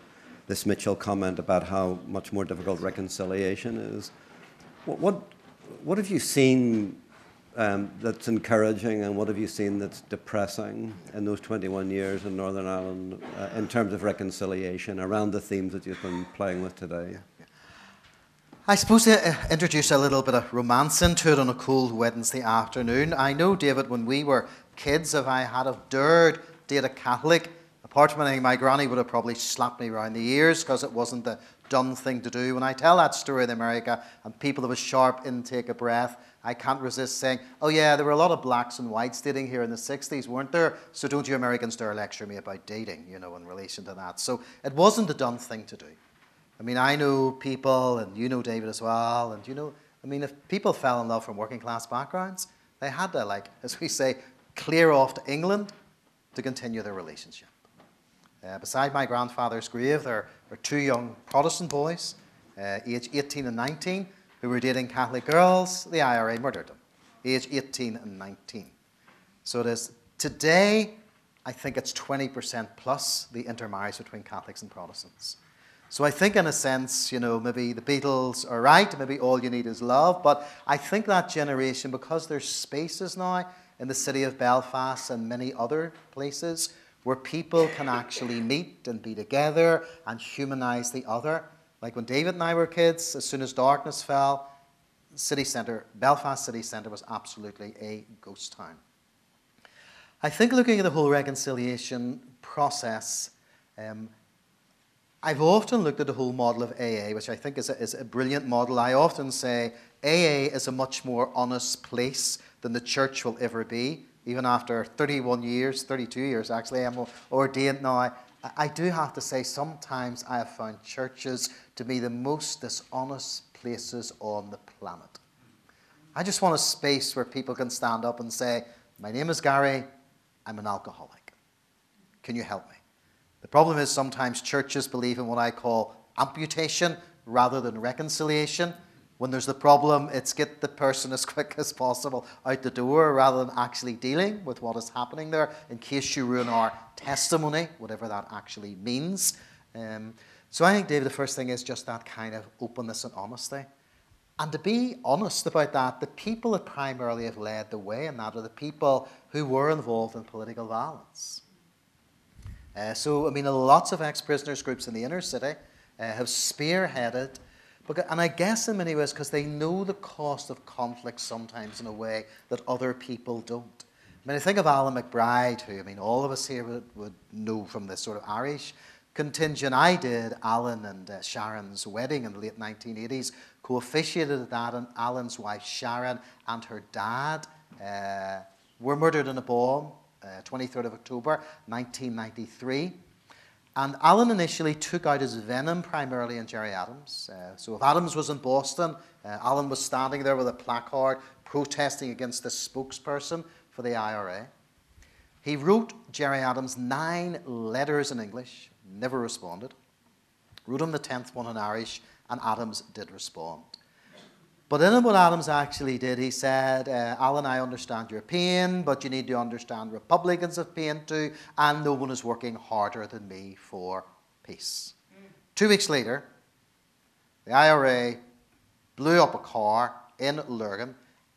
this Mitchell comment about how much more difficult reconciliation is, what, what, what have you seen um, that's encouraging, and what have you seen that's depressing in those 21 years in Northern Ireland uh, in terms of reconciliation around the themes that you've been playing with today? I suppose to uh, introduce a little bit of romance into it on a cold Wednesday afternoon. I know, David, when we were kids, if I had have dared date a Catholic, apart from anything, my granny would have probably slapped me around the ears because it wasn't the done thing to do. When I tell that story in America and people have a sharp intake of breath, I can't resist saying, oh yeah, there were a lot of blacks and whites dating here in the 60s, weren't there? So don't you Americans dare lecture me about dating, you know, in relation to that. So it wasn't the done thing to do. I mean, I know people, and you know David as well, and you know, I mean, if people fell in love from working class backgrounds, they had to, like, as we say, clear off to England to continue their relationship. Uh, beside my grandfather's grave, there are two young Protestant boys, uh, aged 18 and 19, who were dating Catholic girls, the IRA murdered them, age 18 and 19. So it is today, I think it's 20% plus the intermarriage between Catholics and Protestants. So I think, in a sense, you know, maybe the Beatles are right, maybe all you need is love, but I think that generation, because there's spaces now in the city of Belfast and many other places where people can actually meet and be together and humanize the other, like when David and I were kids, as soon as darkness fell, city centre, Belfast city centre was absolutely a ghost town. I think looking at the whole reconciliation process, um, I've often looked at the whole model of AA, which I think is a, is a brilliant model. I often say AA is a much more honest place than the church will ever be. Even after 31 years, 32 years actually, I'm ordained now. I do have to say, sometimes I have found churches to be the most dishonest places on the planet. I just want a space where people can stand up and say, My name is Gary, I'm an alcoholic. Can you help me? The problem is sometimes churches believe in what I call amputation rather than reconciliation. When there's the problem, it's get the person as quick as possible out the door rather than actually dealing with what is happening there in case you ruin our testimony, whatever that actually means. Um, so I think, David, the first thing is just that kind of openness and honesty. And to be honest about that, the people that primarily have led the way in that are the people who were involved in political violence. Uh, so, I mean, lots of ex prisoners groups in the inner city uh, have spearheaded, and I guess in many ways because they know the cost of conflict sometimes in a way that other people don't. I mean, I think of Alan McBride, who, I mean, all of us here would, would know from this sort of Irish contingent. I did Alan and uh, Sharon's wedding in the late 1980s, co officiated at that, and Alan's wife Sharon and her dad uh, were murdered in a bomb 23rd uh, of October 1993. And Alan initially took out his venom primarily in Gerry Adams. Uh, so if Adams was in Boston, uh, Alan was standing there with a placard protesting against the spokesperson for the IRA. He wrote Gerry Adams nine letters in English, never responded. Wrote him the tenth one in Irish, and Adams did respond. But in what Adams actually did, he said, uh, Alan, I understand your pain, but you need to understand Republicans have pain too, and no one is working harder than me for peace. Mm. Two weeks later, the IRA blew up a car in Lurgan,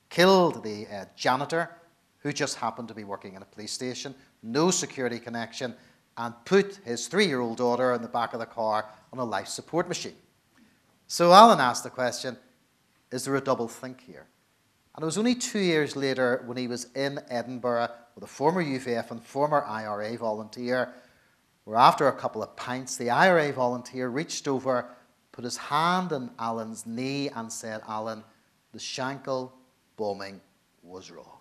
killed the uh, janitor, who just happened to be working in a police station, no security connection, and put his three year old daughter in the back of the car on a life support machine. So Alan asked the question, is there a double think here? And it was only two years later when he was in Edinburgh with a former UVF and former IRA volunteer, where after a couple of pints, the IRA volunteer reached over, put his hand on Alan's knee, and said, Alan, the Shankill bombing was wrong.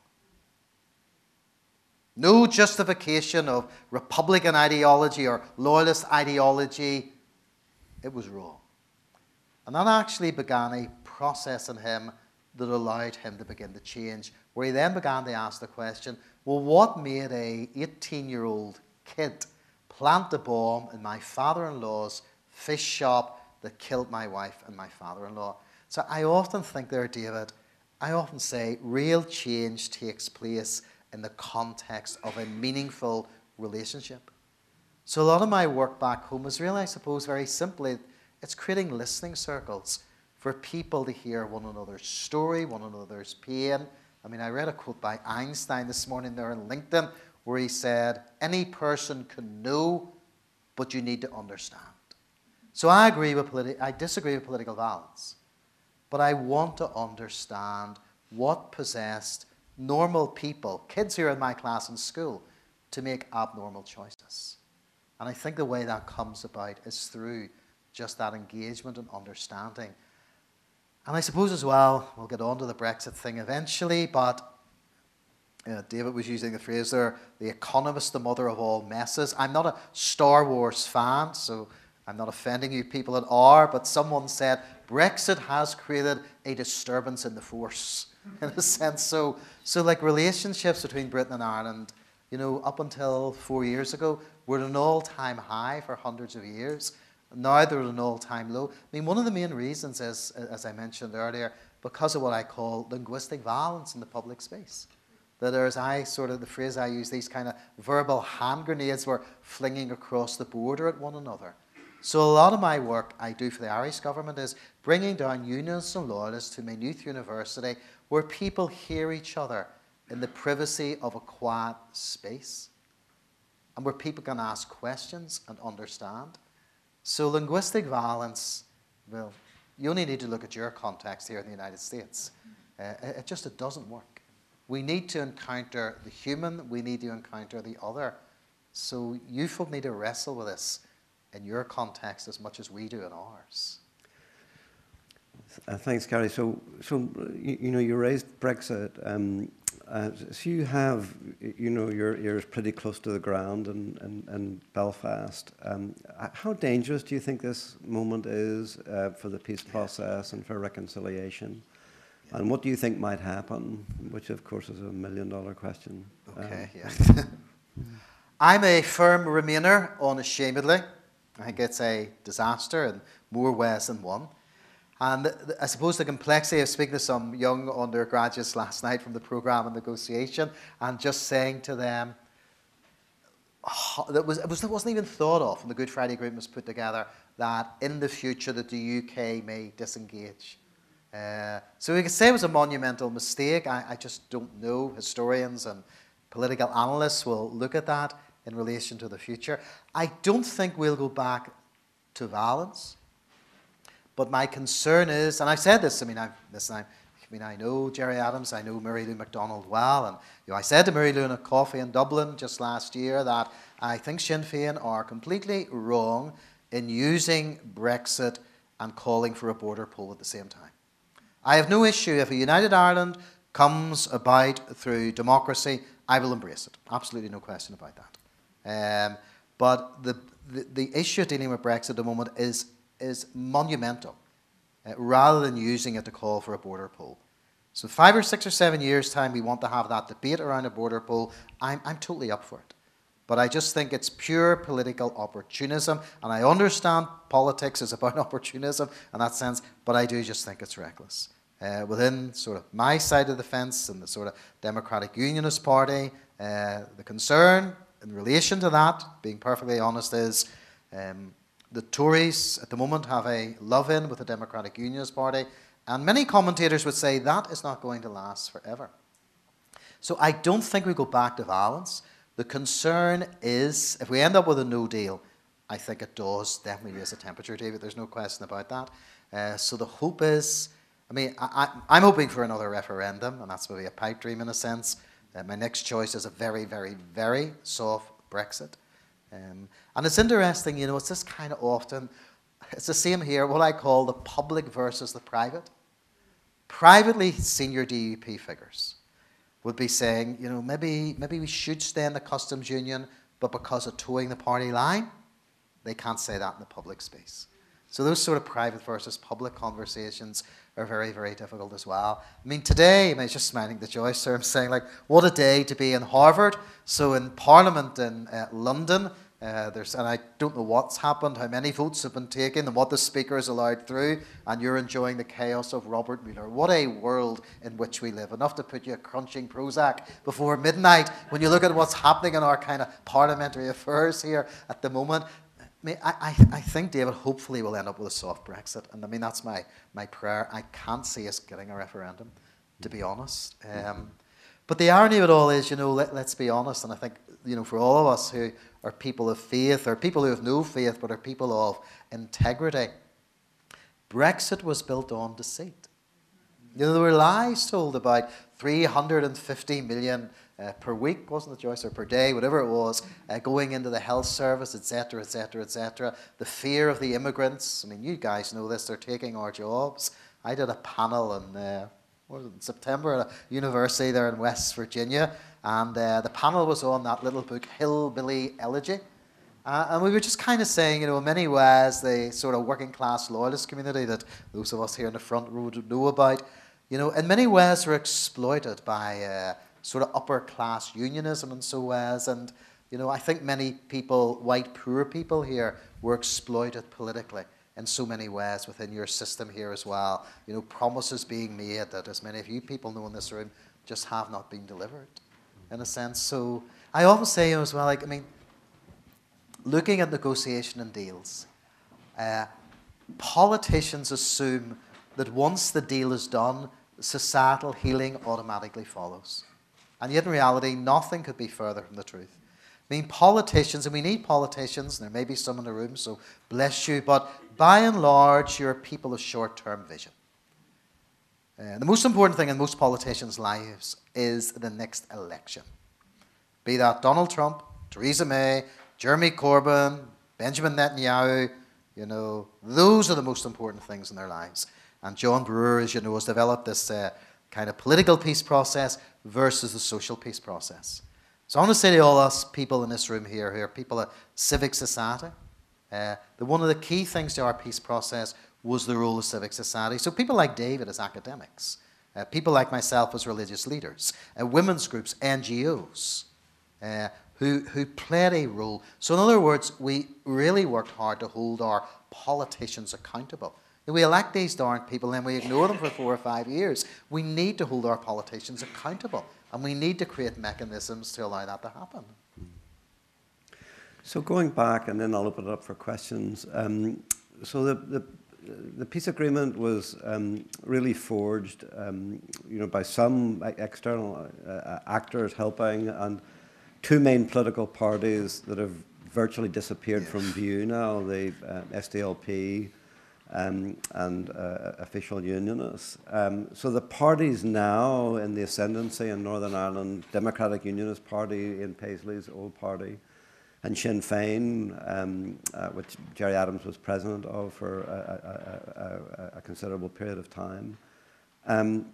No justification of Republican ideology or loyalist ideology. It was wrong. And that actually began a process in him that allowed him to begin to change, where he then began to ask the question well, what made a 18 year old kid plant a bomb in my father in law's fish shop that killed my wife and my father in law? So I often think there, David, I often say real change takes place in the context of a meaningful relationship. So a lot of my work back home is really, I suppose, very simply, it's creating listening circles for people to hear one another's story, one another's pain. I mean, I read a quote by Einstein this morning there on LinkedIn where he said, Any person can know, but you need to understand. So I agree with politi- I disagree with political violence, but I want to understand what possessed normal people, kids here in my class in school, to make abnormal choices. And I think the way that comes about is through just that engagement and understanding and I suppose as well, we'll get on to the Brexit thing eventually, but David was using the phrase there, the economist, the mother of all messes. I'm not a Star Wars fan, so I'm not offending you people that are, but someone said Brexit has created a disturbance in the force, in a sense. So, so like relationships between Britain and Ireland, you know, up until four years ago, were at an all time high for hundreds of years. Now they're at an all time low. I mean, one of the main reasons is, as I mentioned earlier, because of what I call linguistic violence in the public space. That there's, I sort of, the phrase I use, these kind of verbal hand grenades were flinging across the border at one another. So a lot of my work I do for the Irish government is bringing down unionists and loyalists to Maynooth University where people hear each other in the privacy of a quiet space and where people can ask questions and understand. So, linguistic violence, well, you only need to look at your context here in the United States. Uh, it just it doesn't work. We need to encounter the human, we need to encounter the other. So, you folk need to wrestle with this. in your context as much as we do in ours. Uh, thanks, Gary. So, so you, you, know, you raised Brexit. Um, uh, so you have, you know, you're, you're pretty close to the ground in, in, in Belfast. Um, how dangerous do you think this moment is uh, for the peace process and for reconciliation? And what do you think might happen? Which, of course, is a million dollar question. Okay, um, yeah. I'm a firm remainer, unashamedly. I think it's a disaster in more ways than one. And I suppose the complexity of speaking to some young undergraduates last night from the program on negotiation and just saying to them, oh, that was, it, was, it wasn't even thought of when the Good Friday Agreement was put together that in the future that the UK may disengage. Uh, so we could say it was a monumental mistake. I, I just don't know. Historians and political analysts will look at that in relation to the future. I don't think we'll go back to violence. But my concern is, and I've said this, I mean, I've, listen, I, I mean, I know Gerry Adams, I know Mary Lou McDonald well, and you know, I said to Mary Lou in a coffee in Dublin just last year that I think Sinn Féin are completely wrong in using Brexit and calling for a border poll at the same time. I have no issue if a united Ireland comes about through democracy, I will embrace it. Absolutely no question about that. Um, but the, the, the issue dealing with Brexit at the moment is is monumental uh, rather than using it to call for a border poll. So, five or six or seven years' time, we want to have that debate around a border poll. I'm, I'm totally up for it. But I just think it's pure political opportunism. And I understand politics is about opportunism in that sense, but I do just think it's reckless. Uh, within sort of my side of the fence and the sort of Democratic Unionist Party, uh, the concern in relation to that, being perfectly honest, is um, the Tories at the moment have a love in with the Democratic Unionist Party, and many commentators would say that is not going to last forever. So I don't think we go back to violence. The concern is if we end up with a no deal, I think it does definitely raise the temperature, David. There's no question about that. Uh, so the hope is, I mean, I, am hoping for another referendum, and that's maybe a pipe dream in a sense. Uh, my next choice is a very, very, very soft Brexit. Um, and it's interesting, you know, it's just kind of often, it's the same here, what I call the public versus the private. Privately, senior DUP figures would be saying, you know, maybe, maybe we should stay in the customs union, but because of toeing the party line, they can't say that in the public space. So those sort of private versus public conversations are very, very difficult as well. I mean, today, I mean, just smiling the Joyce sir, I'm saying, like, what a day to be in Harvard. So in Parliament in uh, London, uh, there's, and I don't know what's happened, how many votes have been taken, and what the Speaker is allowed through, and you're enjoying the chaos of Robert Mueller. What a world in which we live. Enough to put you crunching Prozac before midnight when you look at what's happening in our kind of parliamentary affairs here at the moment. I, I, I think, David, hopefully we'll end up with a soft Brexit. And I mean, that's my, my prayer. I can't see us getting a referendum, to be honest. Um, but the irony of it all is, you know, let, let's be honest, and I think, you know, for all of us who are people of faith, or people who have no faith, but are people of integrity, Brexit was built on deceit. You know, there were lies told about 350 million uh, per week, wasn't it, Joyce, or per day, whatever it was, uh, going into the health service, etc., etc., etc. The fear of the immigrants. I mean, you guys know this, they're taking our jobs. I did a panel in, uh, in September at a university there in West Virginia, and uh, the panel was on that little book, Hillbilly Elegy. Uh, and we were just kind of saying, you know, in many ways, the sort of working class loyalist community that those of us here in the front row know about, you know, in many ways were exploited by uh, sort of upper class unionism and so as. And, you know, I think many people, white poor people here, were exploited politically in so many ways within your system here as well. You know, promises being made that, as many of you people know in this room, just have not been delivered, in a sense. So I often say as well, like, I mean, looking at negotiation and deals, uh, politicians assume that once the deal is done, societal healing automatically follows. And yet, in reality, nothing could be further from the truth. I mean, politicians, and we need politicians, and there may be some in the room, so bless you, but by and large, you're people of short term vision. Uh, the most important thing in most politicians' lives is the next election. Be that Donald Trump, Theresa May, Jeremy Corbyn, Benjamin Netanyahu, you know, those are the most important things in their lives. And John Brewer, as you know, has developed this uh, kind of political peace process versus the social peace process. So I want to say to all us people in this room here, who are people of civic society, uh, that one of the key things to our peace process was the role of civic society. So people like David as academics, uh, people like myself as religious leaders, uh, women's groups, NGOs, uh, who, who played a role. So, in other words, we really worked hard to hold our politicians accountable. We elect these darn people and we ignore them for four or five years, we need to hold our politicians accountable. And we need to create mechanisms to allow that to happen. So going back, and then I'll open it up for questions. Um, so the, the, the peace agreement was um, really forged, um, you know, by some external uh, actors helping, and two main political parties that have virtually disappeared from view now: the uh, SDLP um, and uh, official unionists. Um, so the parties now in the ascendancy in Northern Ireland, Democratic Unionist Party in Paisley's old party, and Sinn Féin, um, uh, which Gerry Adams was president of for a, a, a, a considerable period of time. Um,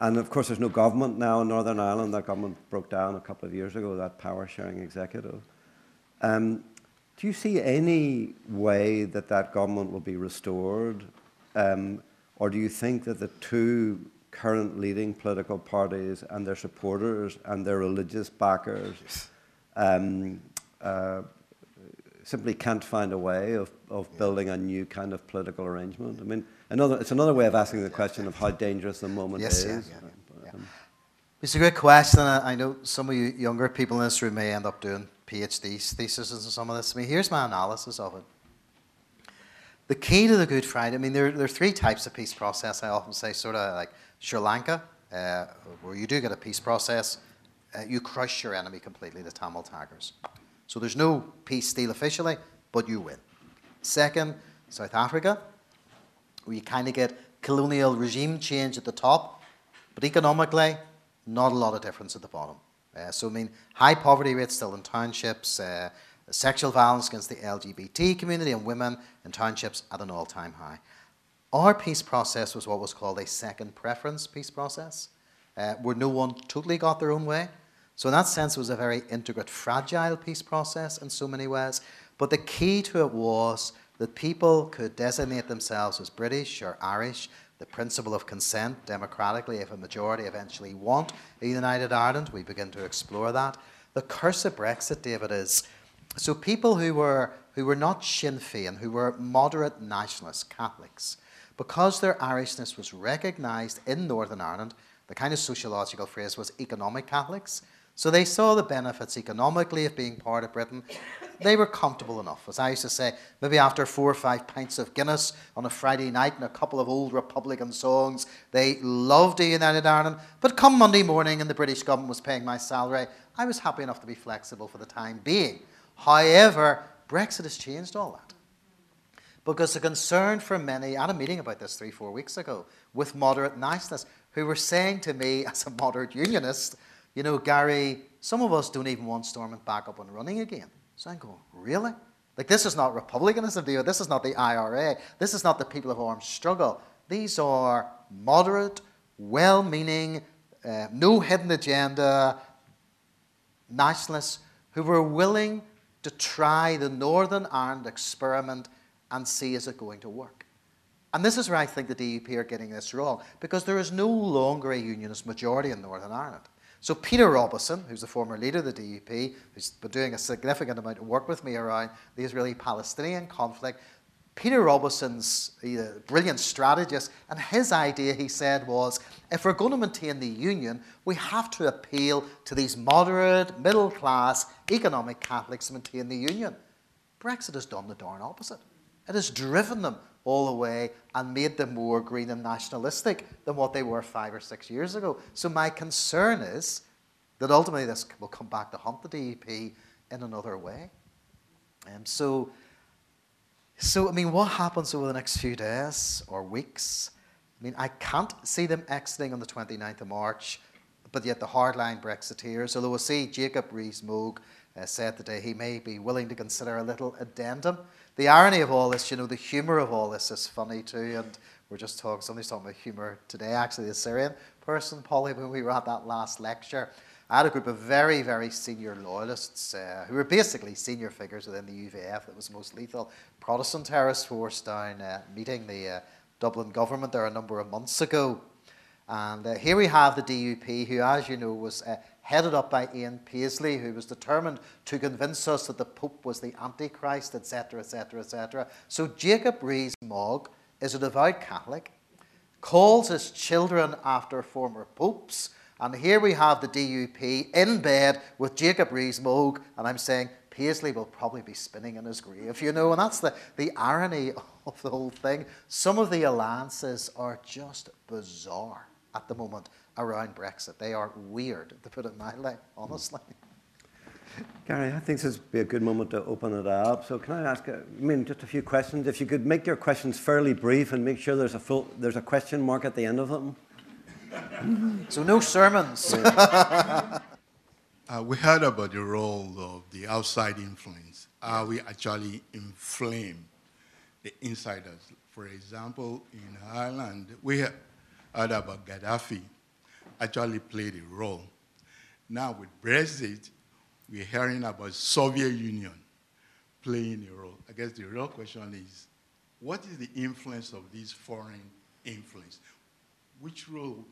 and of course, there's no government now in Northern Ireland. That government broke down a couple of years ago, that power sharing executive. Um, do you see any way that that government will be restored? Um, or do you think that the two current leading political parties and their supporters and their religious backers um, uh, simply can't find a way of, of building a new kind of political arrangement? I mean, another, it's another way of asking the question of how dangerous the moment yes, is. Yeah, yeah, yeah. It's a great question. I know some of you younger people in this room may end up doing PhD theses and some of this. I mean, here's my analysis of it. The key to the Good Friday, I mean, there, there are three types of peace process. I often say, sort of like Sri Lanka, uh, where you do get a peace process, uh, you crush your enemy completely, the Tamil Tigers. So there's no peace deal officially, but you win. Second, South Africa, where you kind of get colonial regime change at the top, but economically, not a lot of difference at the bottom. Uh, so, I mean, high poverty rates still in townships, uh, sexual violence against the LGBT community and women in townships at an all time high. Our peace process was what was called a second preference peace process, uh, where no one totally got their own way. So, in that sense, it was a very intricate, fragile peace process in so many ways. But the key to it was that people could designate themselves as British or Irish the principle of consent democratically if a majority eventually want a united Ireland. We begin to explore that. The curse of Brexit, David, is so people who were who were not Sinn Féin, who were moderate nationalist Catholics, because their Irishness was recognised in Northern Ireland, the kind of sociological phrase was economic Catholics. So they saw the benefits economically of being part of Britain. They were comfortable enough. As I used to say, maybe after four or five pints of Guinness on a Friday night and a couple of old Republican songs, they loved a United Ireland. But come Monday morning and the British government was paying my salary, I was happy enough to be flexible for the time being. However, Brexit has changed all that. Because the concern for many, I had a meeting about this three, four weeks ago with moderate nationalists who were saying to me, as a moderate unionist, you know, Gary, some of us don't even want Stormont back up and running again. So I'm going, really? Like, this is not republicanism, deal. This is not the IRA. This is not the people of armed struggle. These are moderate, well meaning, uh, no hidden agenda nationalists who were willing to try the Northern Ireland experiment and see is it going to work. And this is where I think the DUP are getting this wrong, because there is no longer a unionist majority in Northern Ireland. So Peter Robinson, who's the former leader of the DUP, who's been doing a significant amount of work with me around the Israeli-Palestinian conflict, Peter Robinson's a brilliant strategist, and his idea, he said, was if we're going to maintain the union, we have to appeal to these moderate, middle class, economic Catholics to maintain the union. Brexit has done the darn opposite. It has driven them all the way and made them more green and nationalistic than what they were five or six years ago. So my concern is that ultimately this will come back to haunt the DUP in another way. And um, so, so I mean, what happens over the next few days or weeks? I mean, I can't see them exiting on the 29th of March, but yet the hardline Brexiteers, although we see Jacob Rees-Mogg uh, said today he may be willing to consider a little addendum. The irony of all this, you know, the humour of all this is funny too. And we're just talking, somebody's talking about humour today, actually, the Syrian person, Polly, when we were at that last lecture. I had a group of very, very senior loyalists uh, who were basically senior figures within the UVF that was the most lethal Protestant terrorist force down uh, meeting the uh, Dublin government there a number of months ago. And uh, here we have the DUP, who, as you know, was uh, headed up by Ian Paisley, who was determined to convince us that the Pope was the Antichrist, etc., etc., etc. So Jacob Rees-Mogg is a devout Catholic, calls his children after former popes, and here we have the DUP in bed with Jacob Rees-Mogg, and I'm saying Paisley will probably be spinning in his grave, you know, and that's the, the irony of the whole thing. Some of the alliances are just bizarre at the moment around Brexit. They are weird, to put it mildly, honestly. Gary, I think this would be a good moment to open it up. So can I ask, uh, I mean, just a few questions? If you could make your questions fairly brief and make sure there's a full, there's a question mark at the end of them. so no sermons. uh, we heard about the role of the outside influence. Are we actually inflame the insiders? For example, in Ireland, we heard about Gaddafi actually played a role. Now with Brexit, we're hearing about Soviet Union playing a role. I guess the real question is, what is the influence of these foreign influence? Which role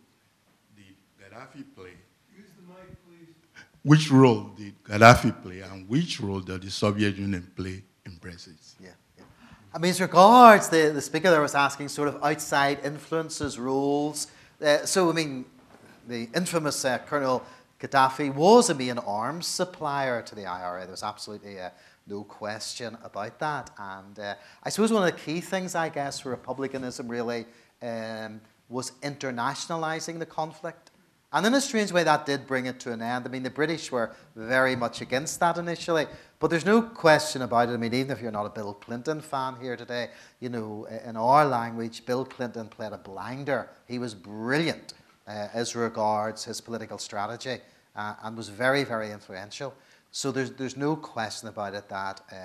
did Gaddafi play? Use the mic, please. Which role did Gaddafi play, and which role did the Soviet Union play in Brexit? Yeah. yeah. I mean, as regards the, the speaker there was asking sort of outside influences, roles. Uh, so, I mean, the infamous uh, Colonel Gaddafi was a main arms supplier to the IRA. There was absolutely uh, no question about that. And uh, I suppose one of the key things, I guess, for republicanism really um, was internationalizing the conflict. And in a strange way, that did bring it to an end. I mean, the British were very much against that initially, but there's no question about it. I mean, even if you're not a Bill Clinton fan here today, you know, in our language, Bill Clinton played a blinder. He was brilliant as regards his political strategy uh, and was very, very influential. So there's, there's no question about it that uh,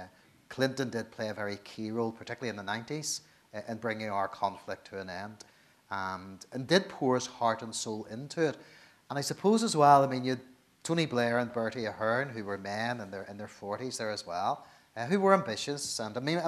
Clinton did play a very key role, particularly in the 90s, uh, in bringing our conflict to an end and, and did pour his heart and soul into it. And I suppose as well, I mean, you Tony Blair and Bertie Ahern, who were men in their, in their 40s there as well, uh, who were ambitious. And I mean,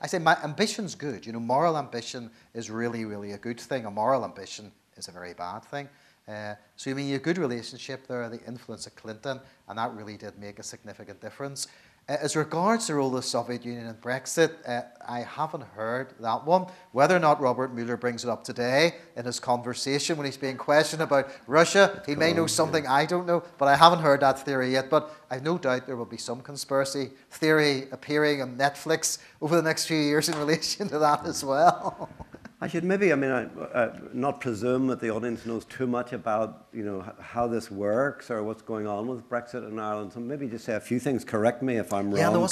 I say my ambition's good. You know, moral ambition is really, really a good thing. A moral ambition is a very bad thing. Uh, so, I mean, a good relationship there, the influence of Clinton, and that really did make a significant difference. Uh, as regards the role of the Soviet Union in Brexit, uh, I haven't heard that one. Whether or not Robert Mueller brings it up today in his conversation when he's being questioned about Russia, he may know something I don't know, but I haven't heard that theory yet. But I've no doubt there will be some conspiracy theory appearing on Netflix over the next few years in relation to that as well. I should maybe, I mean, I, uh, not presume that the audience knows too much about, you know, how this works or what's going on with Brexit in Ireland. So maybe just say a few things. Correct me if I'm yeah, wrong,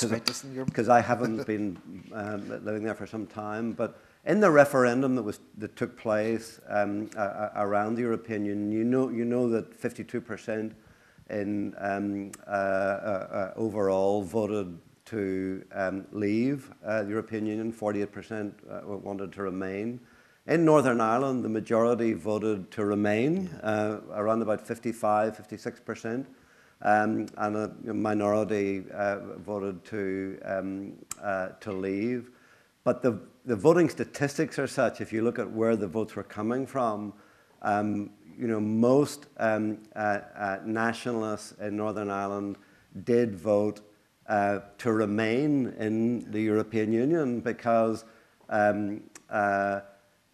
because I haven't been um, living there for some time. But in the referendum that was that took place um, uh, around the European Union, you know, you know that 52% in um, uh, uh, uh, overall voted to um, leave uh, the European Union, 48% uh, wanted to remain. In Northern Ireland, the majority voted to remain, uh, around about 55, 56%, um, and a minority uh, voted to, um, uh, to leave. But the, the voting statistics are such, if you look at where the votes were coming from, um, you know, most um, uh, nationalists in Northern Ireland did vote uh, to remain in the European Union because um, uh,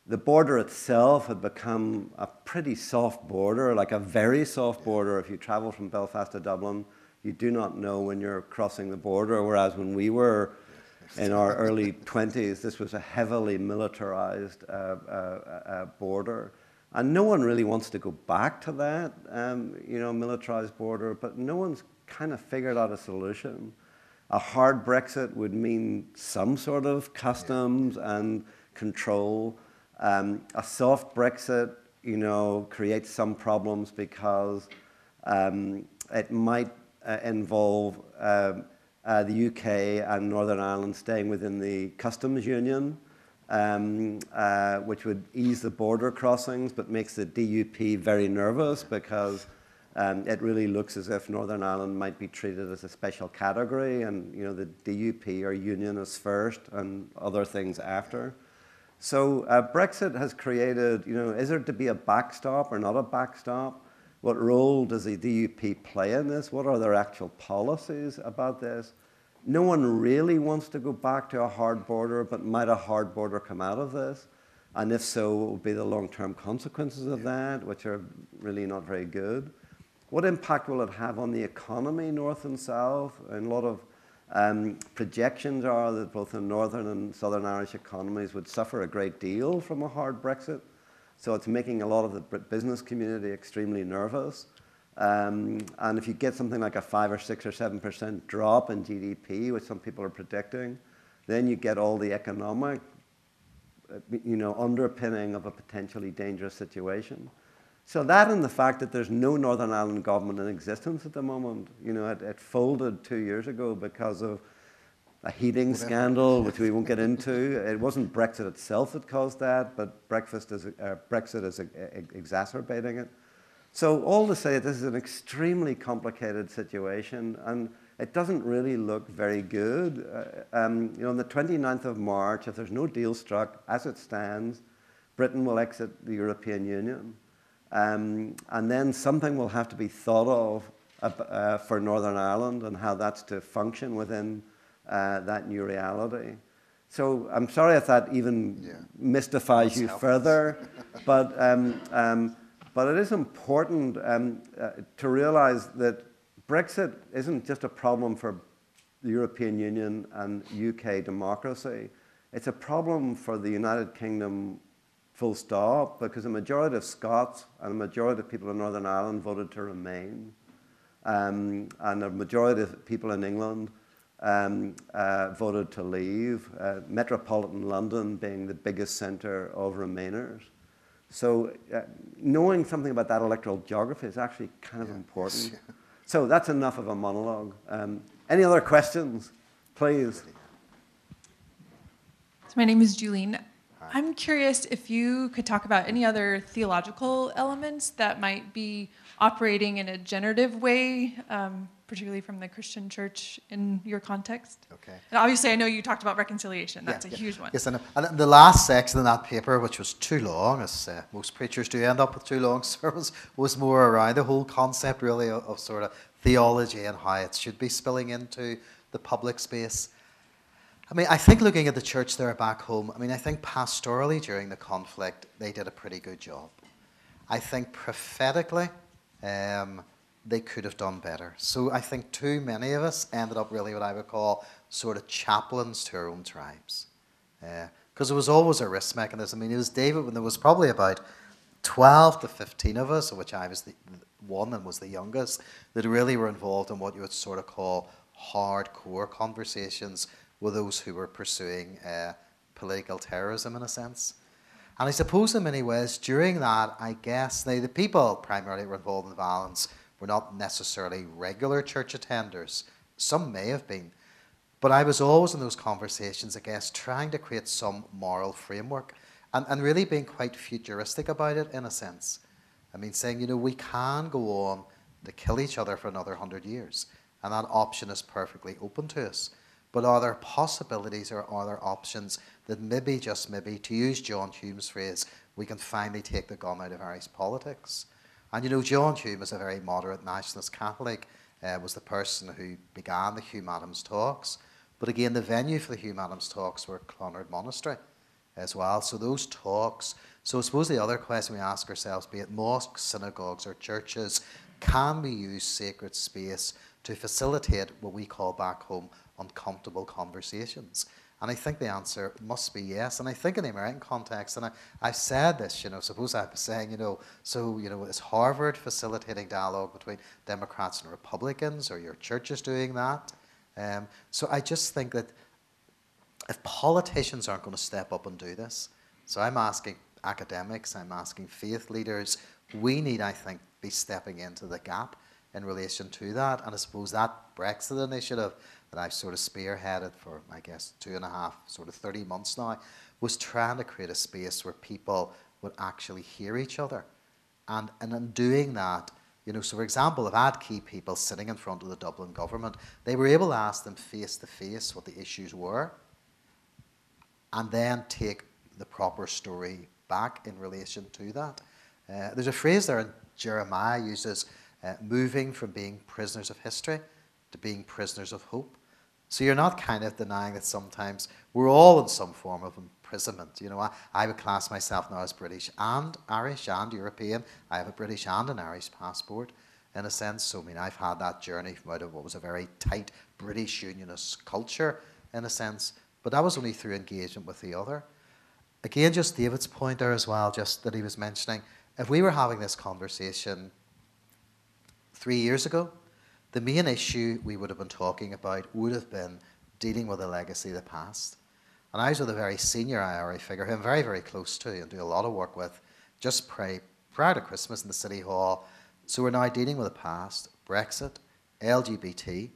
the border itself had become a pretty soft border, like a very soft border. If you travel from Belfast to Dublin, you do not know when you're crossing the border, whereas when we were in our early 20s, this was a heavily militarized uh, uh, uh, border. And no one really wants to go back to that, um, you know, militarized border, but no one's kind of figured out a solution. A hard Brexit would mean some sort of customs and control. Um, a soft Brexit, you know, creates some problems because um, it might uh, involve um, uh, the UK and Northern Ireland staying within the customs union, um, uh, which would ease the border crossings, but makes the DUP very nervous because um, it really looks as if Northern Ireland might be treated as a special category, and you know the DUP are unionists first and other things after. So uh, Brexit has created, you know, is there to be a backstop or not a backstop? What role does the DUP play in this? What are their actual policies about this? No one really wants to go back to a hard border, but might a hard border come out of this? And if so, what would be the long term consequences of that, which are really not very good? What impact will it have on the economy, north and south? And a lot of um, projections are that both the northern and southern Irish economies would suffer a great deal from a hard Brexit. So it's making a lot of the business community extremely nervous. Um, and if you get something like a five or six or seven percent drop in GDP, which some people are predicting, then you get all the economic, uh, you know, underpinning of a potentially dangerous situation. So that and the fact that there's no Northern Ireland government in existence at the moment, you know, it, it folded two years ago because of a heating scandal, which we won't get into. It wasn't Brexit itself that caused that, but breakfast is, uh, Brexit is exacerbating it. So all to say, this is an extremely complicated situation, and it doesn't really look very good. Uh, um, you know, on the 29th of March, if there's no deal struck, as it stands, Britain will exit the European Union. Um, and then something will have to be thought of uh, for Northern Ireland and how that's to function within uh, that new reality. So I'm sorry if that even yeah. mystifies that's you further, but, um, um, but it is important um, uh, to realize that Brexit isn't just a problem for the European Union and UK democracy. It's a problem for the United Kingdom full stop, because a majority of Scots and a majority of people in Northern Ireland voted to remain. Um, and a majority of people in England um, uh, voted to leave, uh, metropolitan London being the biggest centre of Remainers. So, uh, knowing something about that electoral geography is actually kind of yeah. important. so, that's enough of a monologue. Um, any other questions, please? So, my name is Julene. I'm curious if you could talk about any other theological elements that might be operating in a generative way, um, particularly from the Christian church in your context. Okay. And obviously, I know you talked about reconciliation. That's yeah, a yeah. huge one. Yes, and, and the last section in that paper, which was too long, as uh, most preachers do end up with too long sermons, was more around the whole concept, really, of, of sort of theology and how it should be spilling into the public space. I mean, I think looking at the church there back home, I mean, I think pastorally during the conflict, they did a pretty good job. I think prophetically, um, they could have done better. So I think too many of us ended up really what I would call sort of chaplains to our own tribes. Because uh, it was always a risk mechanism. I mean, it was David when there was probably about 12 to 15 of us, of which I was the one and was the youngest, that really were involved in what you would sort of call hardcore conversations were those who were pursuing uh, political terrorism in a sense. And I suppose in many ways, during that, I guess they, the people primarily were involved in violence were not necessarily regular church attenders. Some may have been. But I was always in those conversations, I guess, trying to create some moral framework and, and really being quite futuristic about it in a sense. I mean, saying, you know, we can go on to kill each other for another hundred years, and that option is perfectly open to us. But are there possibilities or are there options that maybe, just maybe, to use John Hume's phrase, we can finally take the gun out of Irish politics? And you know, John Hume is a very moderate nationalist Catholic, uh, was the person who began the Hume Adams talks. But again, the venue for the Hume Adams talks were Clonard Monastery as well. So those talks, so I suppose the other question we ask ourselves, be it mosques, synagogues, or churches, can we use sacred space to facilitate what we call back home uncomfortable conversations? And I think the answer must be yes. And I think in the American context, and I, I said this, you know, suppose I was saying, you know, so, you know, is Harvard facilitating dialogue between Democrats and Republicans, or your church is doing that? Um, so I just think that if politicians aren't going to step up and do this, so I'm asking academics, I'm asking faith leaders, we need, I think, be stepping into the gap in relation to that. And I suppose that Brexit initiative that I've sort of spearheaded for, I guess, two and a half, sort of 30 months now, was trying to create a space where people would actually hear each other. And, and in doing that, you know, so for example, if I had key people sitting in front of the Dublin government, they were able to ask them face to face what the issues were and then take the proper story back in relation to that. Uh, there's a phrase there in Jeremiah uses uh, moving from being prisoners of history to being prisoners of hope. So you're not kind of denying that sometimes we're all in some form of imprisonment. You know, I, I would class myself now as British and Irish and European. I have a British and an Irish passport in a sense. So, I mean, I've had that journey from out of what was a very tight British unionist culture in a sense, but that was only through engagement with the other. Again, just David's point there as well, just that he was mentioning, if we were having this conversation three years ago, the main issue we would have been talking about would have been dealing with the legacy of the past. And I was with a very senior IRA figure who I'm very, very close to and do a lot of work with just pray, prior to Christmas in the City Hall. So we're now dealing with the past, Brexit, LGBT,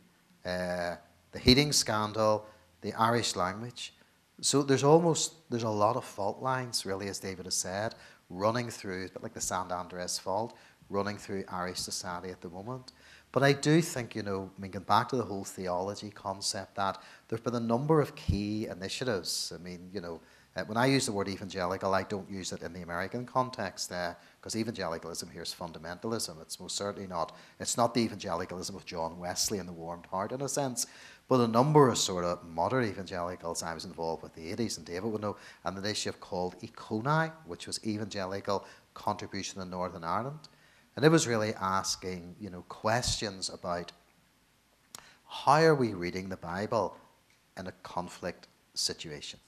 uh, the heating scandal, the Irish language. So there's almost, there's a lot of fault lines, really, as David has said, running through, but like the San Andreas fault, running through Irish society at the moment. But I do think, you know, I mean, going back to the whole theology concept, that there have been a number of key initiatives. I mean, you know, uh, when I use the word evangelical, I don't use it in the American context there, because evangelicalism here is fundamentalism. It's most certainly not. It's not the evangelicalism of John Wesley and the Warmed Heart in a sense, but a number of sort of modern evangelicals. I was involved with the 80s, and David would know, and an initiative called Econi, which was evangelical contribution in Northern Ireland. And it was really asking, you know, questions about how are we reading the Bible in a conflict situation?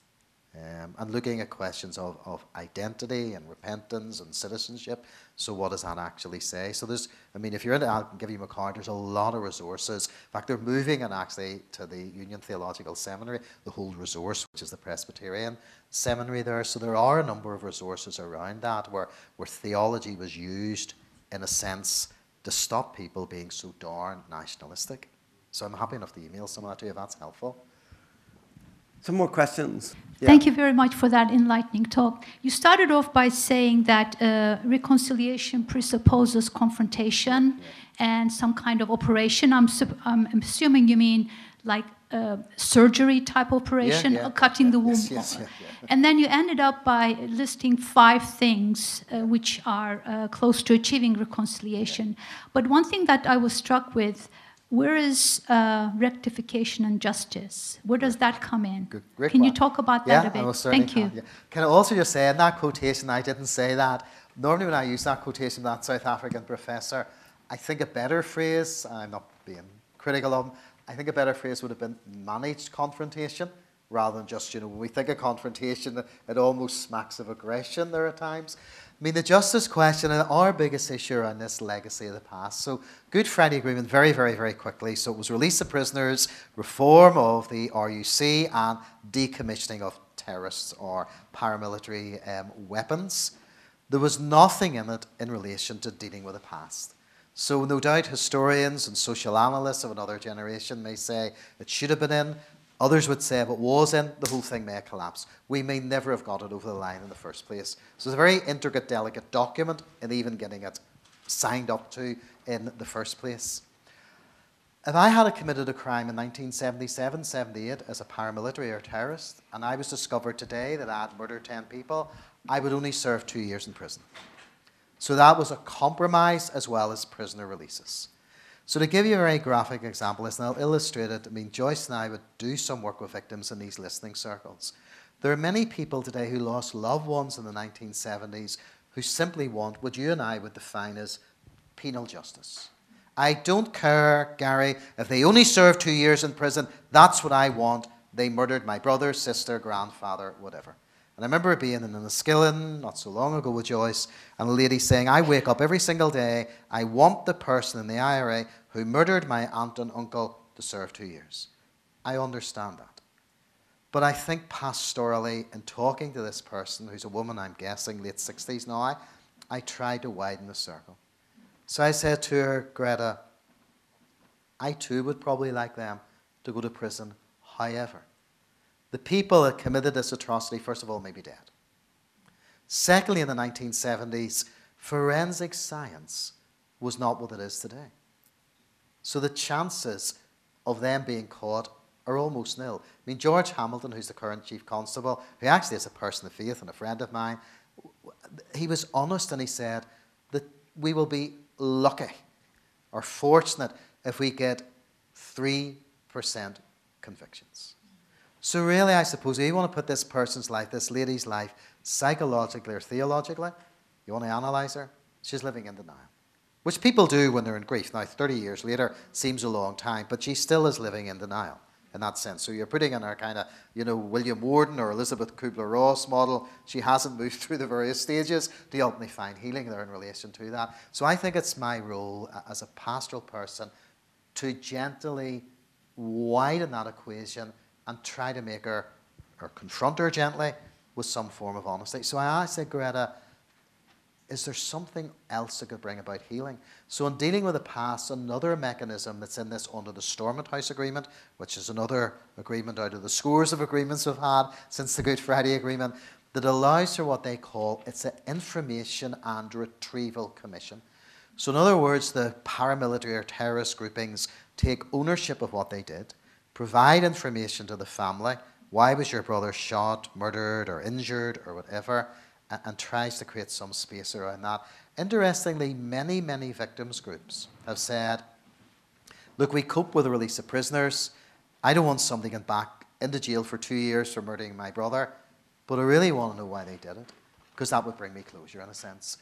Um, and looking at questions of, of identity and repentance and citizenship. So, what does that actually say? So, there's, I mean, if you're into, I'll give you my card, there's a lot of resources. In fact, they're moving and actually to the Union Theological Seminary, the whole resource, which is the Presbyterian seminary there. So, there are a number of resources around that where, where theology was used in a sense, to stop people being so darn nationalistic. So I'm happy enough to email some of that to you if that's helpful. Some more questions. Yeah. Thank you very much for that enlightening talk. You started off by saying that uh, reconciliation presupposes confrontation yeah. and some kind of operation. I'm, I'm assuming you mean like a surgery type operation, yeah, yeah, cutting yeah, the womb. Yes, yes, and then you ended up by listing five things uh, which are uh, close to achieving reconciliation. But one thing that I was struck with where is uh, rectification and justice? Where does that come in? Good, can point. you talk about that a bit? Thank can, you. Can I also just say in that quotation, I didn't say that. Normally, when I use that quotation, that South African professor, I think a better phrase, I'm not being critical of him, I think a better phrase would have been managed confrontation rather than just, you know, when we think of confrontation, it almost smacks of aggression there at times. I mean, the justice question, and our biggest issue around this legacy of the past. So, Good Friday Agreement, very, very, very quickly. So, it was release of prisoners, reform of the RUC, and decommissioning of terrorists or paramilitary um, weapons. There was nothing in it in relation to dealing with the past. So, no doubt, historians and social analysts of another generation may say it should have been in. Others would say if it was in, the whole thing may have collapsed. We may never have got it over the line in the first place. So, it's a very intricate, delicate document and even getting it signed up to in the first place. If I had committed a crime in 1977 78 as a paramilitary or terrorist, and I was discovered today that I had murdered 10 people, I would only serve two years in prison. So that was a compromise as well as prisoner releases. So to give you a very graphic example, and I'll illustrate it, I mean, Joyce and I would do some work with victims in these listening circles. There are many people today who lost loved ones in the 1970s who simply want what you and I would define as penal justice. I don't care, Gary, if they only serve two years in prison, that's what I want. They murdered my brother, sister, grandfather, whatever. And I remember being in Enniskillen not so long ago with Joyce, and a lady saying, I wake up every single day, I want the person in the IRA who murdered my aunt and uncle to serve two years. I understand that. But I think pastorally, in talking to this person, who's a woman, I'm guessing, late 60s now, I tried to widen the circle. So I said to her, Greta, I too would probably like them to go to prison. However, the people that committed this atrocity, first of all, may be dead. Secondly, in the 1970s, forensic science was not what it is today. So the chances of them being caught are almost nil. I mean, George Hamilton, who's the current chief constable, who actually is a person of faith and a friend of mine, he was honest and he said that we will be lucky or fortunate if we get 3% convictions. So, really, I suppose if you want to put this person's life, this lady's life, psychologically or theologically, you want to analyze her, she's living in denial. Which people do when they're in grief. Now, 30 years later seems a long time, but she still is living in denial in that sense. So you're putting in her kind of, you know, William Worden or Elisabeth Kubler Ross model. She hasn't moved through the various stages to ultimately find healing there in relation to that. So I think it's my role uh, as a pastoral person to gently widen that equation and try to make her or confront her gently with some form of honesty. So I asked Greta, is there something else that could bring about healing? So, in dealing with the past, another mechanism that's in this under the Stormont House Agreement, which is another agreement out of the scores of agreements we've had since the Good Friday Agreement, that allows for what they call it's an information and retrieval commission. So, in other words, the paramilitary or terrorist groupings take ownership of what they did, provide information to the family. Why was your brother shot, murdered, or injured, or whatever? and, and tries to create some space around that. Interestingly, many, many victims groups have said, look, we cope with the release of prisoners. I don't want somebody getting back into jail for two years for murdering my brother, but I really want to know why they did it, because that would bring me closure in a sense.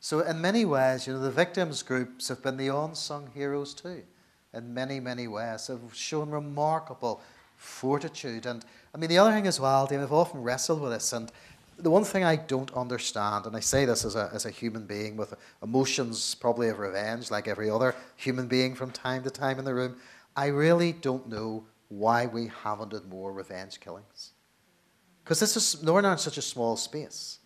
So, in many ways, you know, the victims groups have been the unsung heroes too. In many, many ways, have shown remarkable fortitude. And I mean, the other thing as well, Dave, I've often wrestled with this, and the one thing I don't understand, and I say this as a, as a human being with emotions probably of revenge, like every other human being from time to time in the room, I really don't know why we haven't had more revenge killings. Because this is Northern Ireland's such a small space.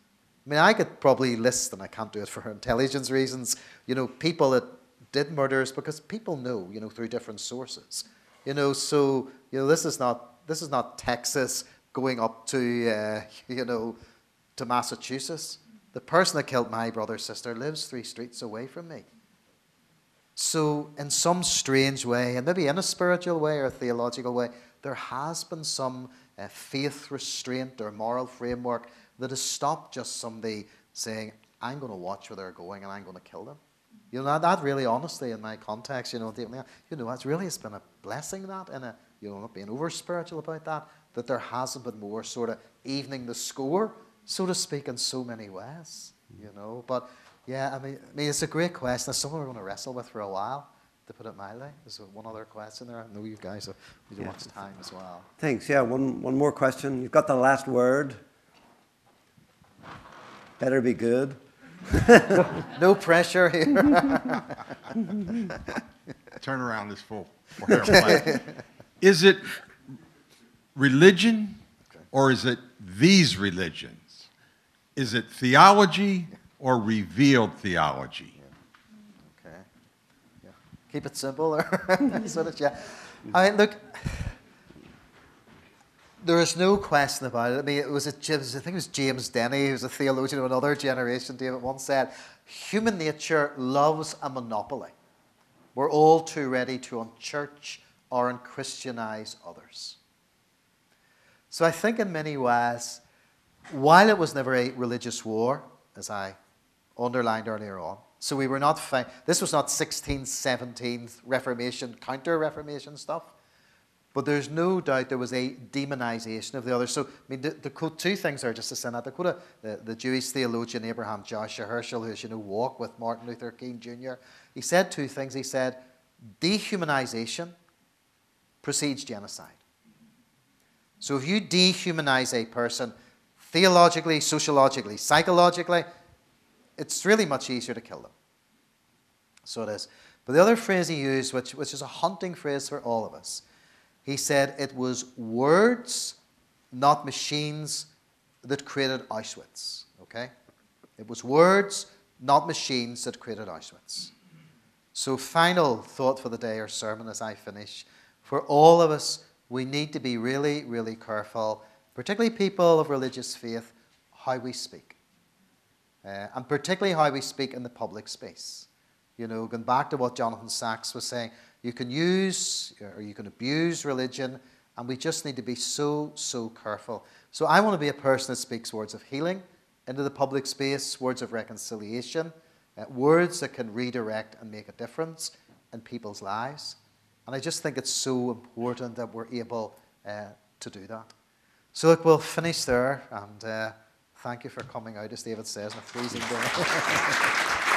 I mean, I could probably list, and I can't do it for intelligence reasons, you know, people that did murders because people know, you know, through different sources. You know, so, you know, this is not, this is not Texas going up to, uh, you know, to Massachusetts. The person that killed my brother's sister lives three streets away from me. So, in some strange way, and maybe in a spiritual way or a theological way, there has been some uh, faith restraint or moral framework that has stopped just somebody saying, I'm going to watch where they're going and I'm going to kill them. You know, that, that really, honestly, in my context, you know, you know, it's really, it's been a blessing that, in a, you know, not being over spiritual about that, that there hasn't been more sort of evening the score so to speak, in so many ways, you mm. know. But yeah, I mean, I mean, it's a great question. It's something we're going to wrestle with for a while, to put it mildly. There's one other question there. I know you guys have yeah. much time as well. Thanks. Yeah, one, one more question. You've got the last word. Better be good. No pressure here. Turnaround is full. is it religion or is it these religions? Is it theology or revealed theology? Yeah. Okay. Yeah. Keep it simple, or sort of, yeah. I mean, look, there is no question about it. I mean, it was, a, I think it was James Denney, who was a theologian of another generation, David once said, human nature loves a monopoly. We're all too ready to unchurch or unchristianize others. So I think in many ways, while it was never a religious war, as I underlined earlier on, so we were not, this was not 16th, 17th Reformation, counter Reformation stuff, but there's no doubt there was a demonization of the other. So, I mean, the, the quote, two things are just to send out. The quote uh, the, the Jewish theologian Abraham Joshua Heschel, who's, you know, walked with Martin Luther King Jr., he said two things. He said, dehumanization precedes genocide. So if you dehumanize a person theologically, sociologically, psychologically, it's really much easier to kill them. So it is. But the other phrase he used, which, which is a haunting phrase for all of us, he said it was words, not machines, that created Auschwitz. Okay? It was words, not machines, that created Auschwitz. So, final thought for the day or sermon as I finish. For all of us, we need to be really, really careful, particularly people of religious faith, how we speak. Uh, and particularly how we speak in the public space. You know, going back to what Jonathan Sacks was saying, you can use or you can abuse religion, and we just need to be so, so careful. So I want to be a person that speaks words of healing into the public space, words of reconciliation, uh, words that can redirect and make a difference in people's lives. And I just think it's so important that we're able uh, to do that. So, look, we'll finish there, and uh, thank you for coming out, as David says, on a freezing day.